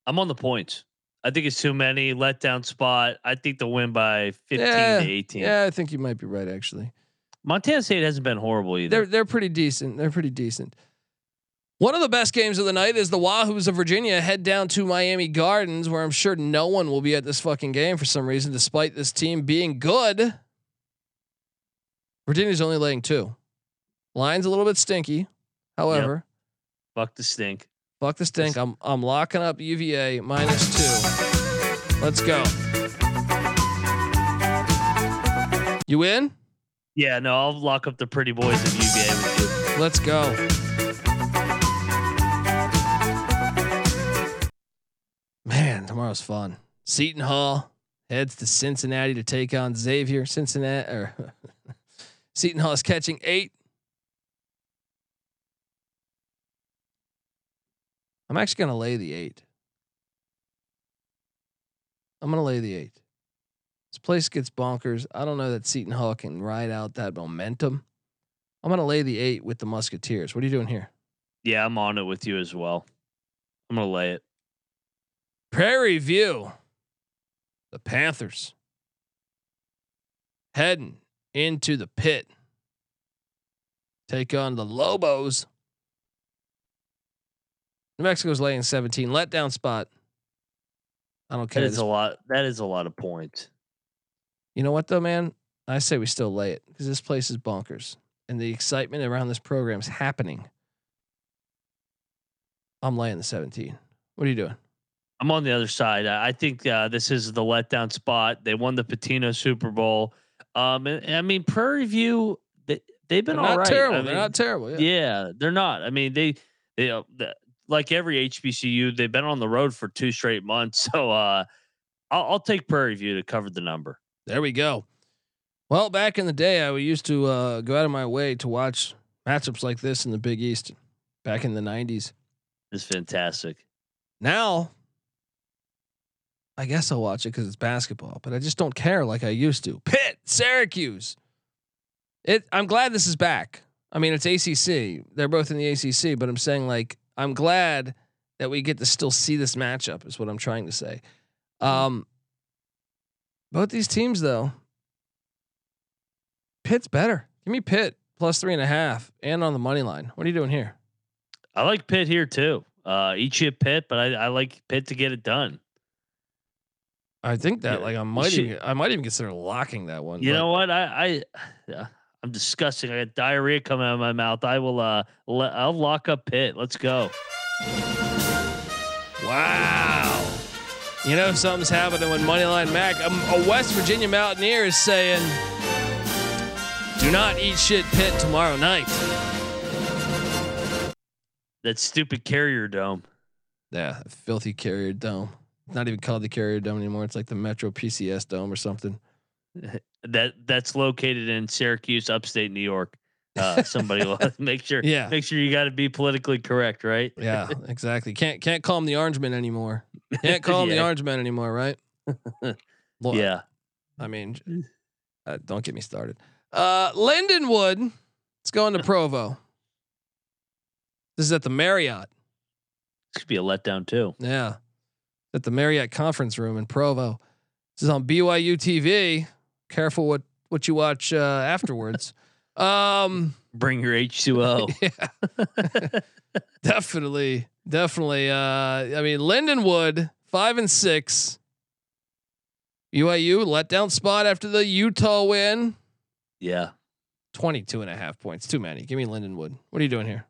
I'm on the points. I think it's too many letdown spot. I think they'll win by 15 yeah, to 18. Yeah, I think you might be right. Actually, Montana State hasn't been horrible either. they're they're pretty decent. They're pretty decent. One of the best games of the night is the Wahoos of Virginia head down to Miami Gardens, where I'm sure no one will be at this fucking game for some reason, despite this team being good. Virginia's only laying two. Line's a little bit stinky. However, Fuck the stink. fuck the stink. I'm I'm locking up UVA minus two. Let's go. You in? Yeah, no, I'll lock up the pretty boys of UVA. Let's go. Man, tomorrow's fun. Seton Hall heads to Cincinnati to take on Xavier. Cincinnati or Seton Hall is catching eight. I'm actually gonna lay the eight. I'm gonna lay the eight. This place gets bonkers. I don't know that Seton Hall can ride out that momentum. I'm gonna lay the eight with the Musketeers. What are you doing here? Yeah, I'm on it with you as well. I'm gonna lay it. Prairie View. The Panthers heading into the pit. Take on the Lobos. New Mexico's laying 17. Letdown spot. I don't care. is This- a lot. That is a lot of points. You know what though, man? I say we still lay it because this place is bonkers and the excitement around this program is happening. I'm laying the 17. What are you doing? I'm on the other side. I think uh, this is the letdown spot. They won the Pitino Super Bowl. Um, and, and I mean Prairie View. They they've been They're all not right. terrible. I They're not terrible. Yeah. Yeah, they're not. I mean, they they uh, the, like every HBCU, they've been on the road for two straight months. So uh, I'll, I'll take Prairie View to cover the number. There we go. Well, back in the day, I used to uh, go out of my way to watch matchups like this in the Big East back in the 90s. It's fantastic. Now, I guess I'll watch it because it's basketball, but I just don't care like I used to. Pitt, Syracuse. It. I'm glad this is back. I mean, it's ACC. They're both in the ACC, but I'm saying like I'm glad that we get to still see this matchup. Is what I'm trying to say. Um, both these teams though, Pitt's better. Give me Pitt plus three and a half and on the money line. What are you doing here? I like Pitt here too. Uh, eat shit Pitt, but I, I like Pitt to get it done. I think that Yeah, like I might even I might even consider locking that one. You but- know what? I, I yeah, I'm disgusting. I got diarrhea coming out of my mouth. I will uh le- I'll lock up Pitt. Let's go. Wow. You know something's happening with Moneyline Mac. Um, a West Virginia Mountaineer is saying, "Do not eat shit pit tomorrow night." That stupid carrier dome. Yeah, filthy Carrier Dome. It's not even called the Carrier Dome anymore. It's like the Metro PCS Dome or something. That that's located in Syracuse, upstate New York. Uh, somebody will make sure. Yeah. Make sure you got to be politically correct, right? Yeah, exactly. Can't can't call him the Orangeman anymore. Can't call him the Yeah. Orangeman anymore, right? Yeah. I mean, uh, don't get me started. Uh, Lindenwood. Let's go into Provo. This is at the Marriott. This could be a letdown too. Yeah. At the Marriott conference room in Provo. This is on BYU TV. Careful what what you watch uh, afterwards. Um Bring your H2O. yeah. definitely. Definitely. Uh I mean Lindenwood, five and six. BYU letdown spot after the Utah win. Yeah. 22 and a half points. Too many. Give me Lindenwood. What are you doing here?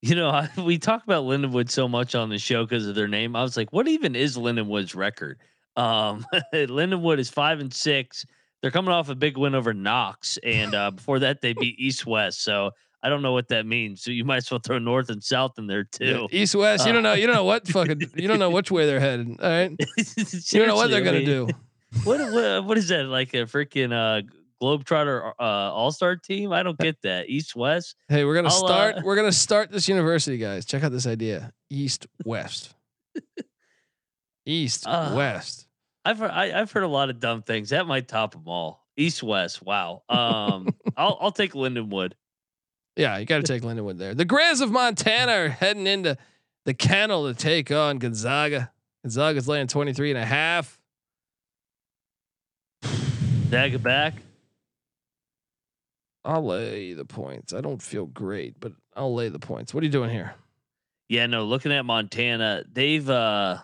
You know, I, we talk about Lindenwood so much on the show because of their name. I was like, what even is Lindenwood's record? Um, Lindenwood is five and six. They're coming off a big win over Knox, and uh, before that they beat East West. So I don't know what that means. So you might as well throw North and South in there too. Yeah, East West. You don't know. You don't know what fucking. You don't know which way they're headed. All right. You don't know what they're gonna do. What, what what is that like a freaking uh Globetrotter uh, All Star team? I don't get that. East West. Hey, we're gonna I'll, start. uh, we're gonna start this university, guys. Check out this idea: East West. East Uh, West. I've heard, I, I've heard a lot of dumb things. That might top them all. East West. Wow. Um, I'll I'll take Lindenwood. Yeah, you got to take Lindenwood there. The Grizz of Montana are heading into the kennel to take on Gonzaga. Gonzaga's laying 23 and a half. Dag it back. I'll lay the points. I don't feel great, but I'll lay the points. What are you doing here? Yeah, no. Looking at Montana, they've uh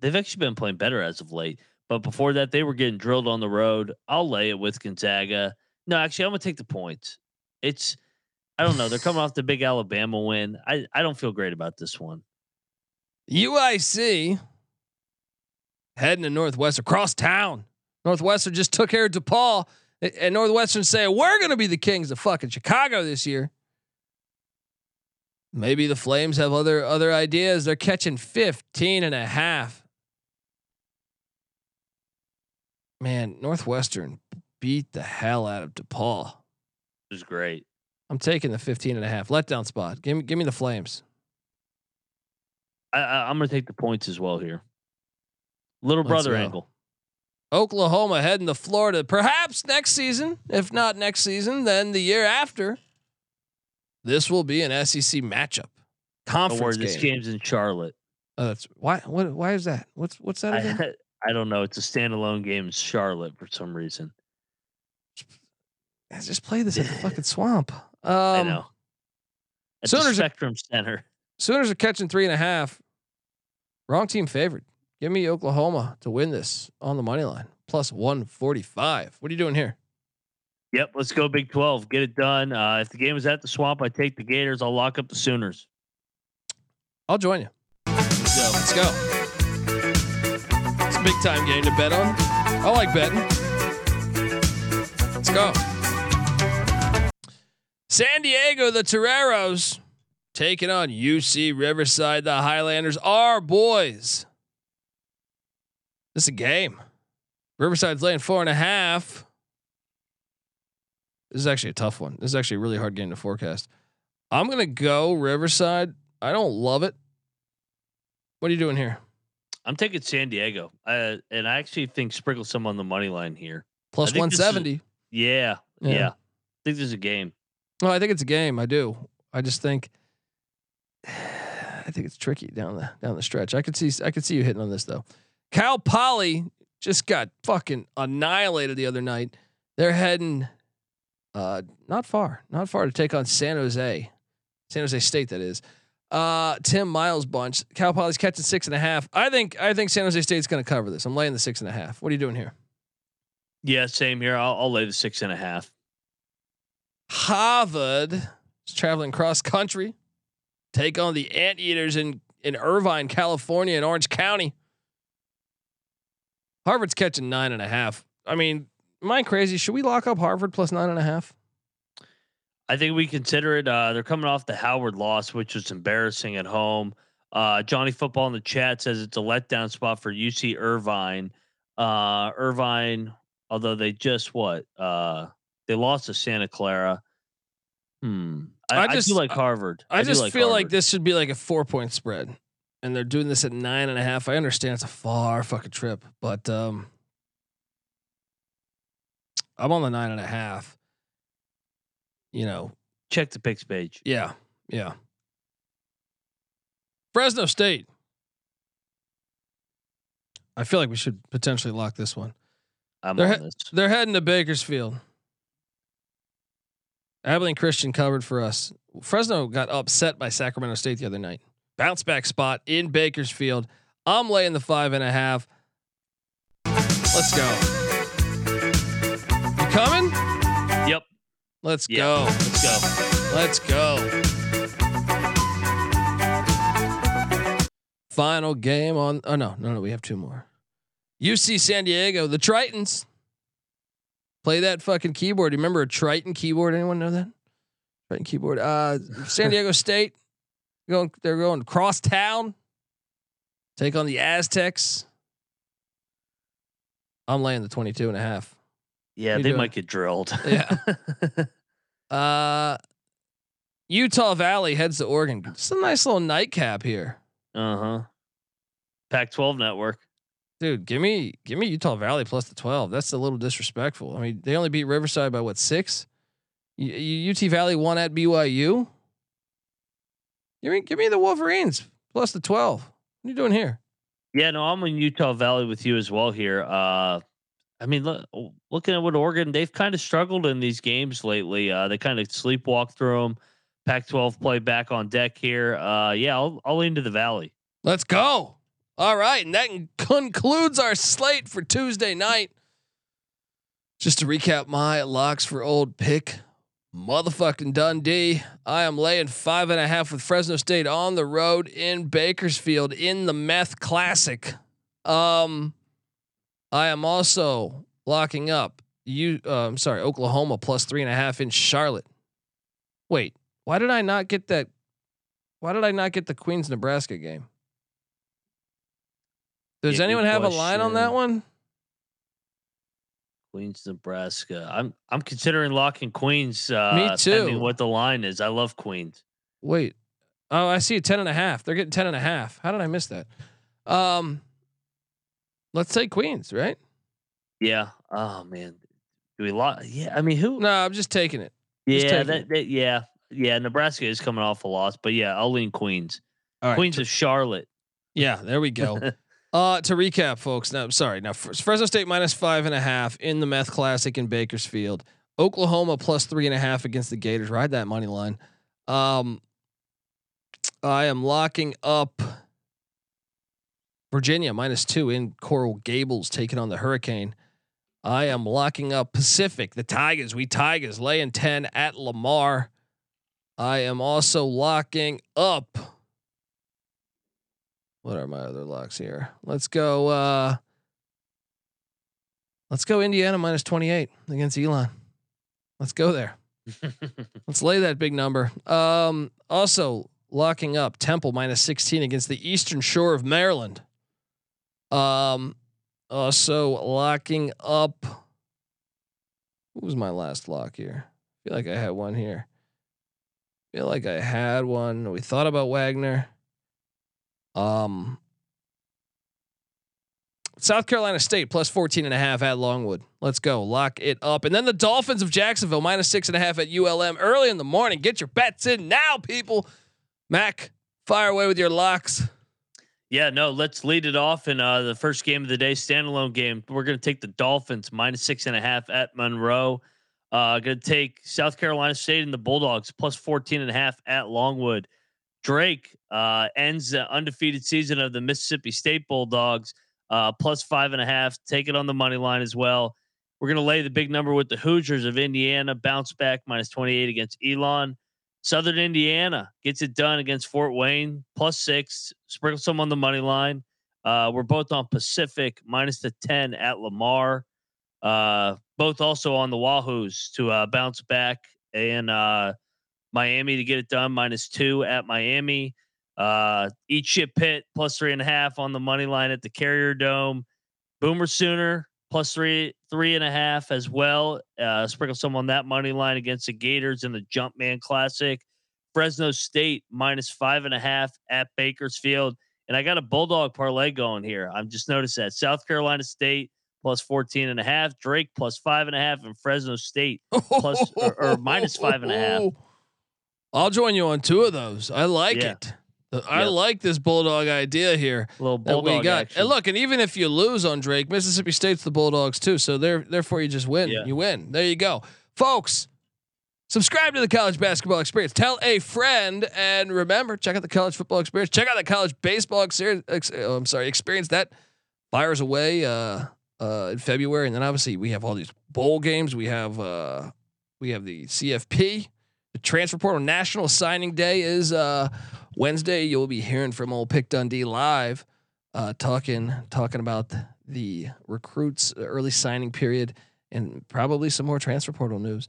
they've actually been playing better as of late. But before that, they were getting drilled on the road. I'll lay it with Gonzaga. No, actually, I'm gonna take the points. It's I don't know. They're coming off the big Alabama win. I I don't feel great about this one. UIC heading to Northwestern across town. Northwestern just took care of DePaul, and Northwestern say we're going to be the kings of fucking Chicago this year. Maybe the Flames have other other ideas. They're catching 15 and a half. Man, Northwestern beat the hell out of DePaul. It was great. I'm taking the 15 and a half letdown spot. Give me give me the Flames. I, I I'm gonna take the points as well here. Little Let's brother go. angle. Oklahoma heading to Florida, perhaps next season. If not next season, then the year after. This will be an SEC matchup, conference this game. game's in Charlotte. Oh, that's why. What? Why is that? What's what's that again? I, don't know. It's a standalone game in Charlotte for some reason. Just play this at the fucking swamp. Um, I know. At the Sooners are- Spectrum Center. Sooners are catching three and a half. Wrong team favored. Give me Oklahoma to win this on the money line plus one forty five. What are you doing here? Yep, let's go Big 12. Get it done. Uh, if the game is at the swamp, I take the Gators. I'll lock up the Sooners. I'll join you. Let's go. Let's go. Big time game to bet on. I like betting. Let's go. San Diego, the Toreros taking on UC Riverside, the Highlanders. Our boys. This is a game. Riverside's laying four and a half. This is actually a tough one. This is actually a really hard game to forecast. I'm gonna go Riverside. I don't love it. What are you doing here? I'm taking San Diego. Uh, and I actually think sprinkle some on the money line here. Plus I think this is- 170. Yeah. Yeah. Yeah. I think there's a game. No, I think it's a game. I do. I just think I think it's tricky down the down the stretch. I could see I could see you hitting on this though. Cal Poly just got fucking annihilated the other night. They're heading uh not far, not far to take on San Jose. San Jose State that is. Uh Tim Miles bunch. Cal Poly's catching six and a half. I think I think San Jose State's gonna cover this. I'm laying the six and a half. What are you doing here? Yeah, same here. I'll, I'll lay the six and a half. Harvard is traveling cross country, take on the Anteaters in in Irvine, California, in Orange County. Harvard's catching nine and a half. I mean, am I crazy? Should we lock up Harvard plus nine and a half? I think we consider it. Uh, they're coming off the Howard loss, which was embarrassing at home. Uh, Johnny Football in the chat says it's a letdown spot for UC Irvine. Uh, Irvine, although they just what? Uh, they lost to Santa Clara. Hmm. I, I I just- do like Harvard. I, do just like feel like this should be like a four point spread, and they're doing this at nine and a half. I understand it's a far fucking trip, but um, I'm on the nine and a half. You know, Check the picks page. Yeah, yeah. Fresno State. I feel like we should potentially lock this one. I'm They're on he-. They're heading to Bakersfield. Abilene Christian covered for us. Fresno got upset by Sacramento State the other night. Bounce back spot in Bakersfield. I'm laying the five and a half. Let's go. Let's Yeah. go. Let's go. Let's go. Final game on. Oh no, no, no. We have two more. UC San Diego, the Tritons. Play that fucking keyboard. You remember a Triton keyboard? Anyone know that? Triton keyboard. Uh, San Diego State. Going, they're going cross town. Take on the Aztecs. I'm laying the 22 and a half. Yeah, they doing? might get drilled. Yeah. Uh, Utah Valley heads to Oregon. Just a nice little nightcap here, uh huh. Pac-12 network. dude. Give me, give me Utah Valley plus the twelve. That's a little disrespectful. I mean, they only beat Riverside by what six? U- U- UT Valley won at BYU. Give me, give me the Wolverines plus the twelve. What are you doing here? Yeah, no, I'm in Utah Valley with you as well here. Uh, I mean, look, looking at what Oregon, they've kind of struggled in these games lately. Uh, they kind of sleepwalk through them. Pac-12 play back on deck here. Uh, yeah, I'll, I'll lean to the Valley. Let's go. All right. And that concludes our slate for Tuesday night. Just to recap my locks for old pick, motherfucking Dundee. I am laying five and a half with Fresno State on the road in Bakersfield in the Meth Classic. Um, I am also locking up you. Uh, I'm sorry, Oklahoma plus three and a half in Charlotte. Wait, why did I not get that? Why did I not get the Queens Nebraska game? Does Yeah, anyone have a line on that one? Queens, Nebraska. I'm I'm considering locking Queens. Uh, Me too. What the line is? I love Queens. Wait. Oh, I see a 10 and a half. They're getting 10 and a half. How did I miss that? Um let's say Queens, right? Yeah. Oh man. Do we lock? Yeah. I mean, who? No, I'm just taking it. just yeah. taking That, it. that. Yeah. Yeah. Nebraska is coming off a loss, but yeah, I'll lean Queens. All right. Queens of Charlotte. Yeah, there we go. uh to recap, folks. Now, sorry. Now Fresno State minus five and a half in the Meth Classic in Bakersfield. Oklahoma plus three and a half against the Gators. Ride that money line. Um I am locking up Virginia minus two in Coral Gables taking on the Hurricane. I am locking up Pacific, the Tigers. We Tigers laying 10 at Lamar. I am also locking up. What are my other locks here? Let's go. Uh, let's go Indiana minus 28 against Elon. Let's go there. Let's lay that big number. Um, also locking up Temple minus 16 against the Eastern Shore of Maryland. Um, also locking up. What was my last lock here? I feel like I had one here. feel like I had one. We thought about Wagner. Um, South Carolina State plus 14 and a half at Longwood. Let's go. Lock it up. And then the Dolphins of Jacksonville minus six and a half at ULM early in the morning. Get your bets in now, people. Mac, fire away with your locks. Yeah, no, let's lead it off in uh, the first game of the day, standalone game. We're going to take the Dolphins minus six and a half at Monroe. Uh, going to take South Carolina State and the Bulldogs plus 14 and a half at Longwood. Drake uh, ends the undefeated season of the Mississippi State Bulldogs uh, plus five and a half. Take it on the money line as well. We're going to lay the big number with the Hoosiers of Indiana, bounce back minus 28 against Elon. Southern Indiana gets it done against Fort Wayne, plus six. Sprinkle some on the money line. Uh, we're both on Pacific, minus the 10 at Lamar. Uh, both also on the Wahoos to uh, bounce back, and uh, Miami to get it done, minus two at Miami. Uh, eat shit pit, plus three and a half on the money line at the Carrier Dome. Boomer Sooner, plus three three and a half as well. Uh, sprinkle some on that money line against the Gators in the Jumpman Classic. Fresno State minus five and a half at Bakersfield. And I got a Bulldog parlay going here. I'm just noticed that South Carolina State plus 14 and a half, Drake plus five and a half, and Fresno State Plus- or- or minus five and a half. I'll join you on two of those. I like Yeah. it. I Yep. like this bulldog idea here. A little Bulldog we got. action. And look, and even if you lose on Drake, Mississippi State's the Bulldogs too. So there, therefore, you just win. Yeah. You win. There you go, folks. Subscribe to the College Basketball Experience. Tell a friend, and remember, check out the College Football Experience. Check out the College Baseball Experience. Ex- oh, I'm sorry, experience that fires away uh, uh, in February, and then obviously we have all these bowl games. We have uh, we have the CFP, the transfer portal. National Signing Day is uh, Wednesday. You'll be hearing from old Pick Dundee live, uh, talking talking about the recruits early signing period and probably some more transfer portal news.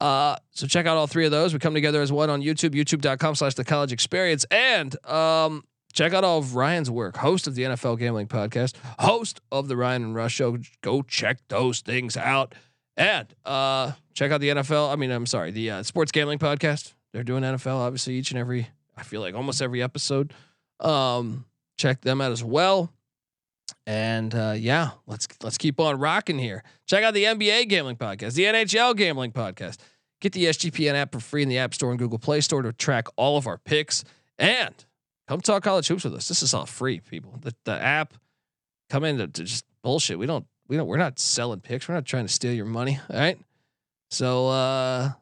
Uh, so check out all three of those. We come together as one on YouTube, youtube.com slash the college experience. And um, check out all of Ryan's work, host of the NFL Gambling Podcast, host of the Ryan and Rush Show. Go check those things out. And uh, check out the NFL. I mean, I'm sorry, the uh, Sports Gambling Podcast. They're doing NFL, obviously, each and every, I feel like almost every episode. Um, check them out as well. And uh, yeah, let's let's keep on rocking here. Check out the NBA gambling podcast, the NHL gambling podcast. Get the SGPN app for free in the App Store and Google Play Store to track all of our picks. And come talk college hoops with us. This is all free, people. The, the app, come in to, to just bullshit. We don't we don't we're not selling picks. We're not trying to steal your money. All right. So uh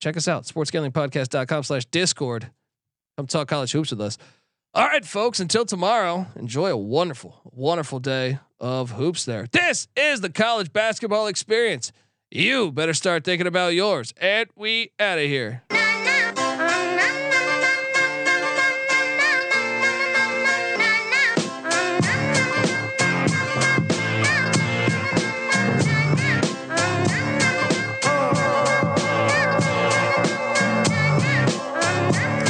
check us out. Sportsgamblingpodcast.com slash discord. Come talk college hoops with us. All right, folks, until tomorrow, enjoy a wonderful, wonderful day of hoops there. This is the college basketball experience. You better start thinking about yours. And we out of here.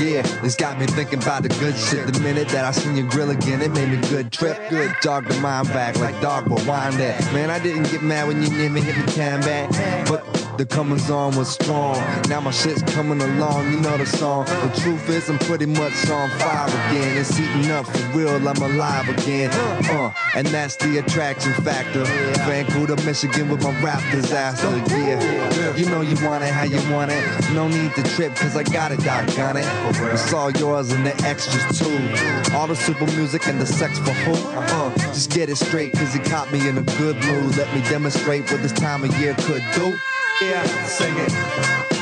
Yeah, this got me thinking about the good shit. The minute that I seen your grill again, it made me good trip. Good dog the mind back like dog, but wind that. Man, I didn't get mad when you never hit me time back. But the comings on was strong. Now my shit's coming along, you know the song. The truth is, I'm pretty much on fire again. It's heating up for real, I'm alive again. Uh, and that's the attraction factor. Vancouver, Michigan with my rap disaster. Yeah, you know you want it how you want it. No need to trip, cause I got it, doggone it. It's all yours and the extras too. All the super music and the sex for who? Uh, just get it straight, cause he caught me in a good mood. Let me demonstrate what this time of year could do. Yeah, sing it.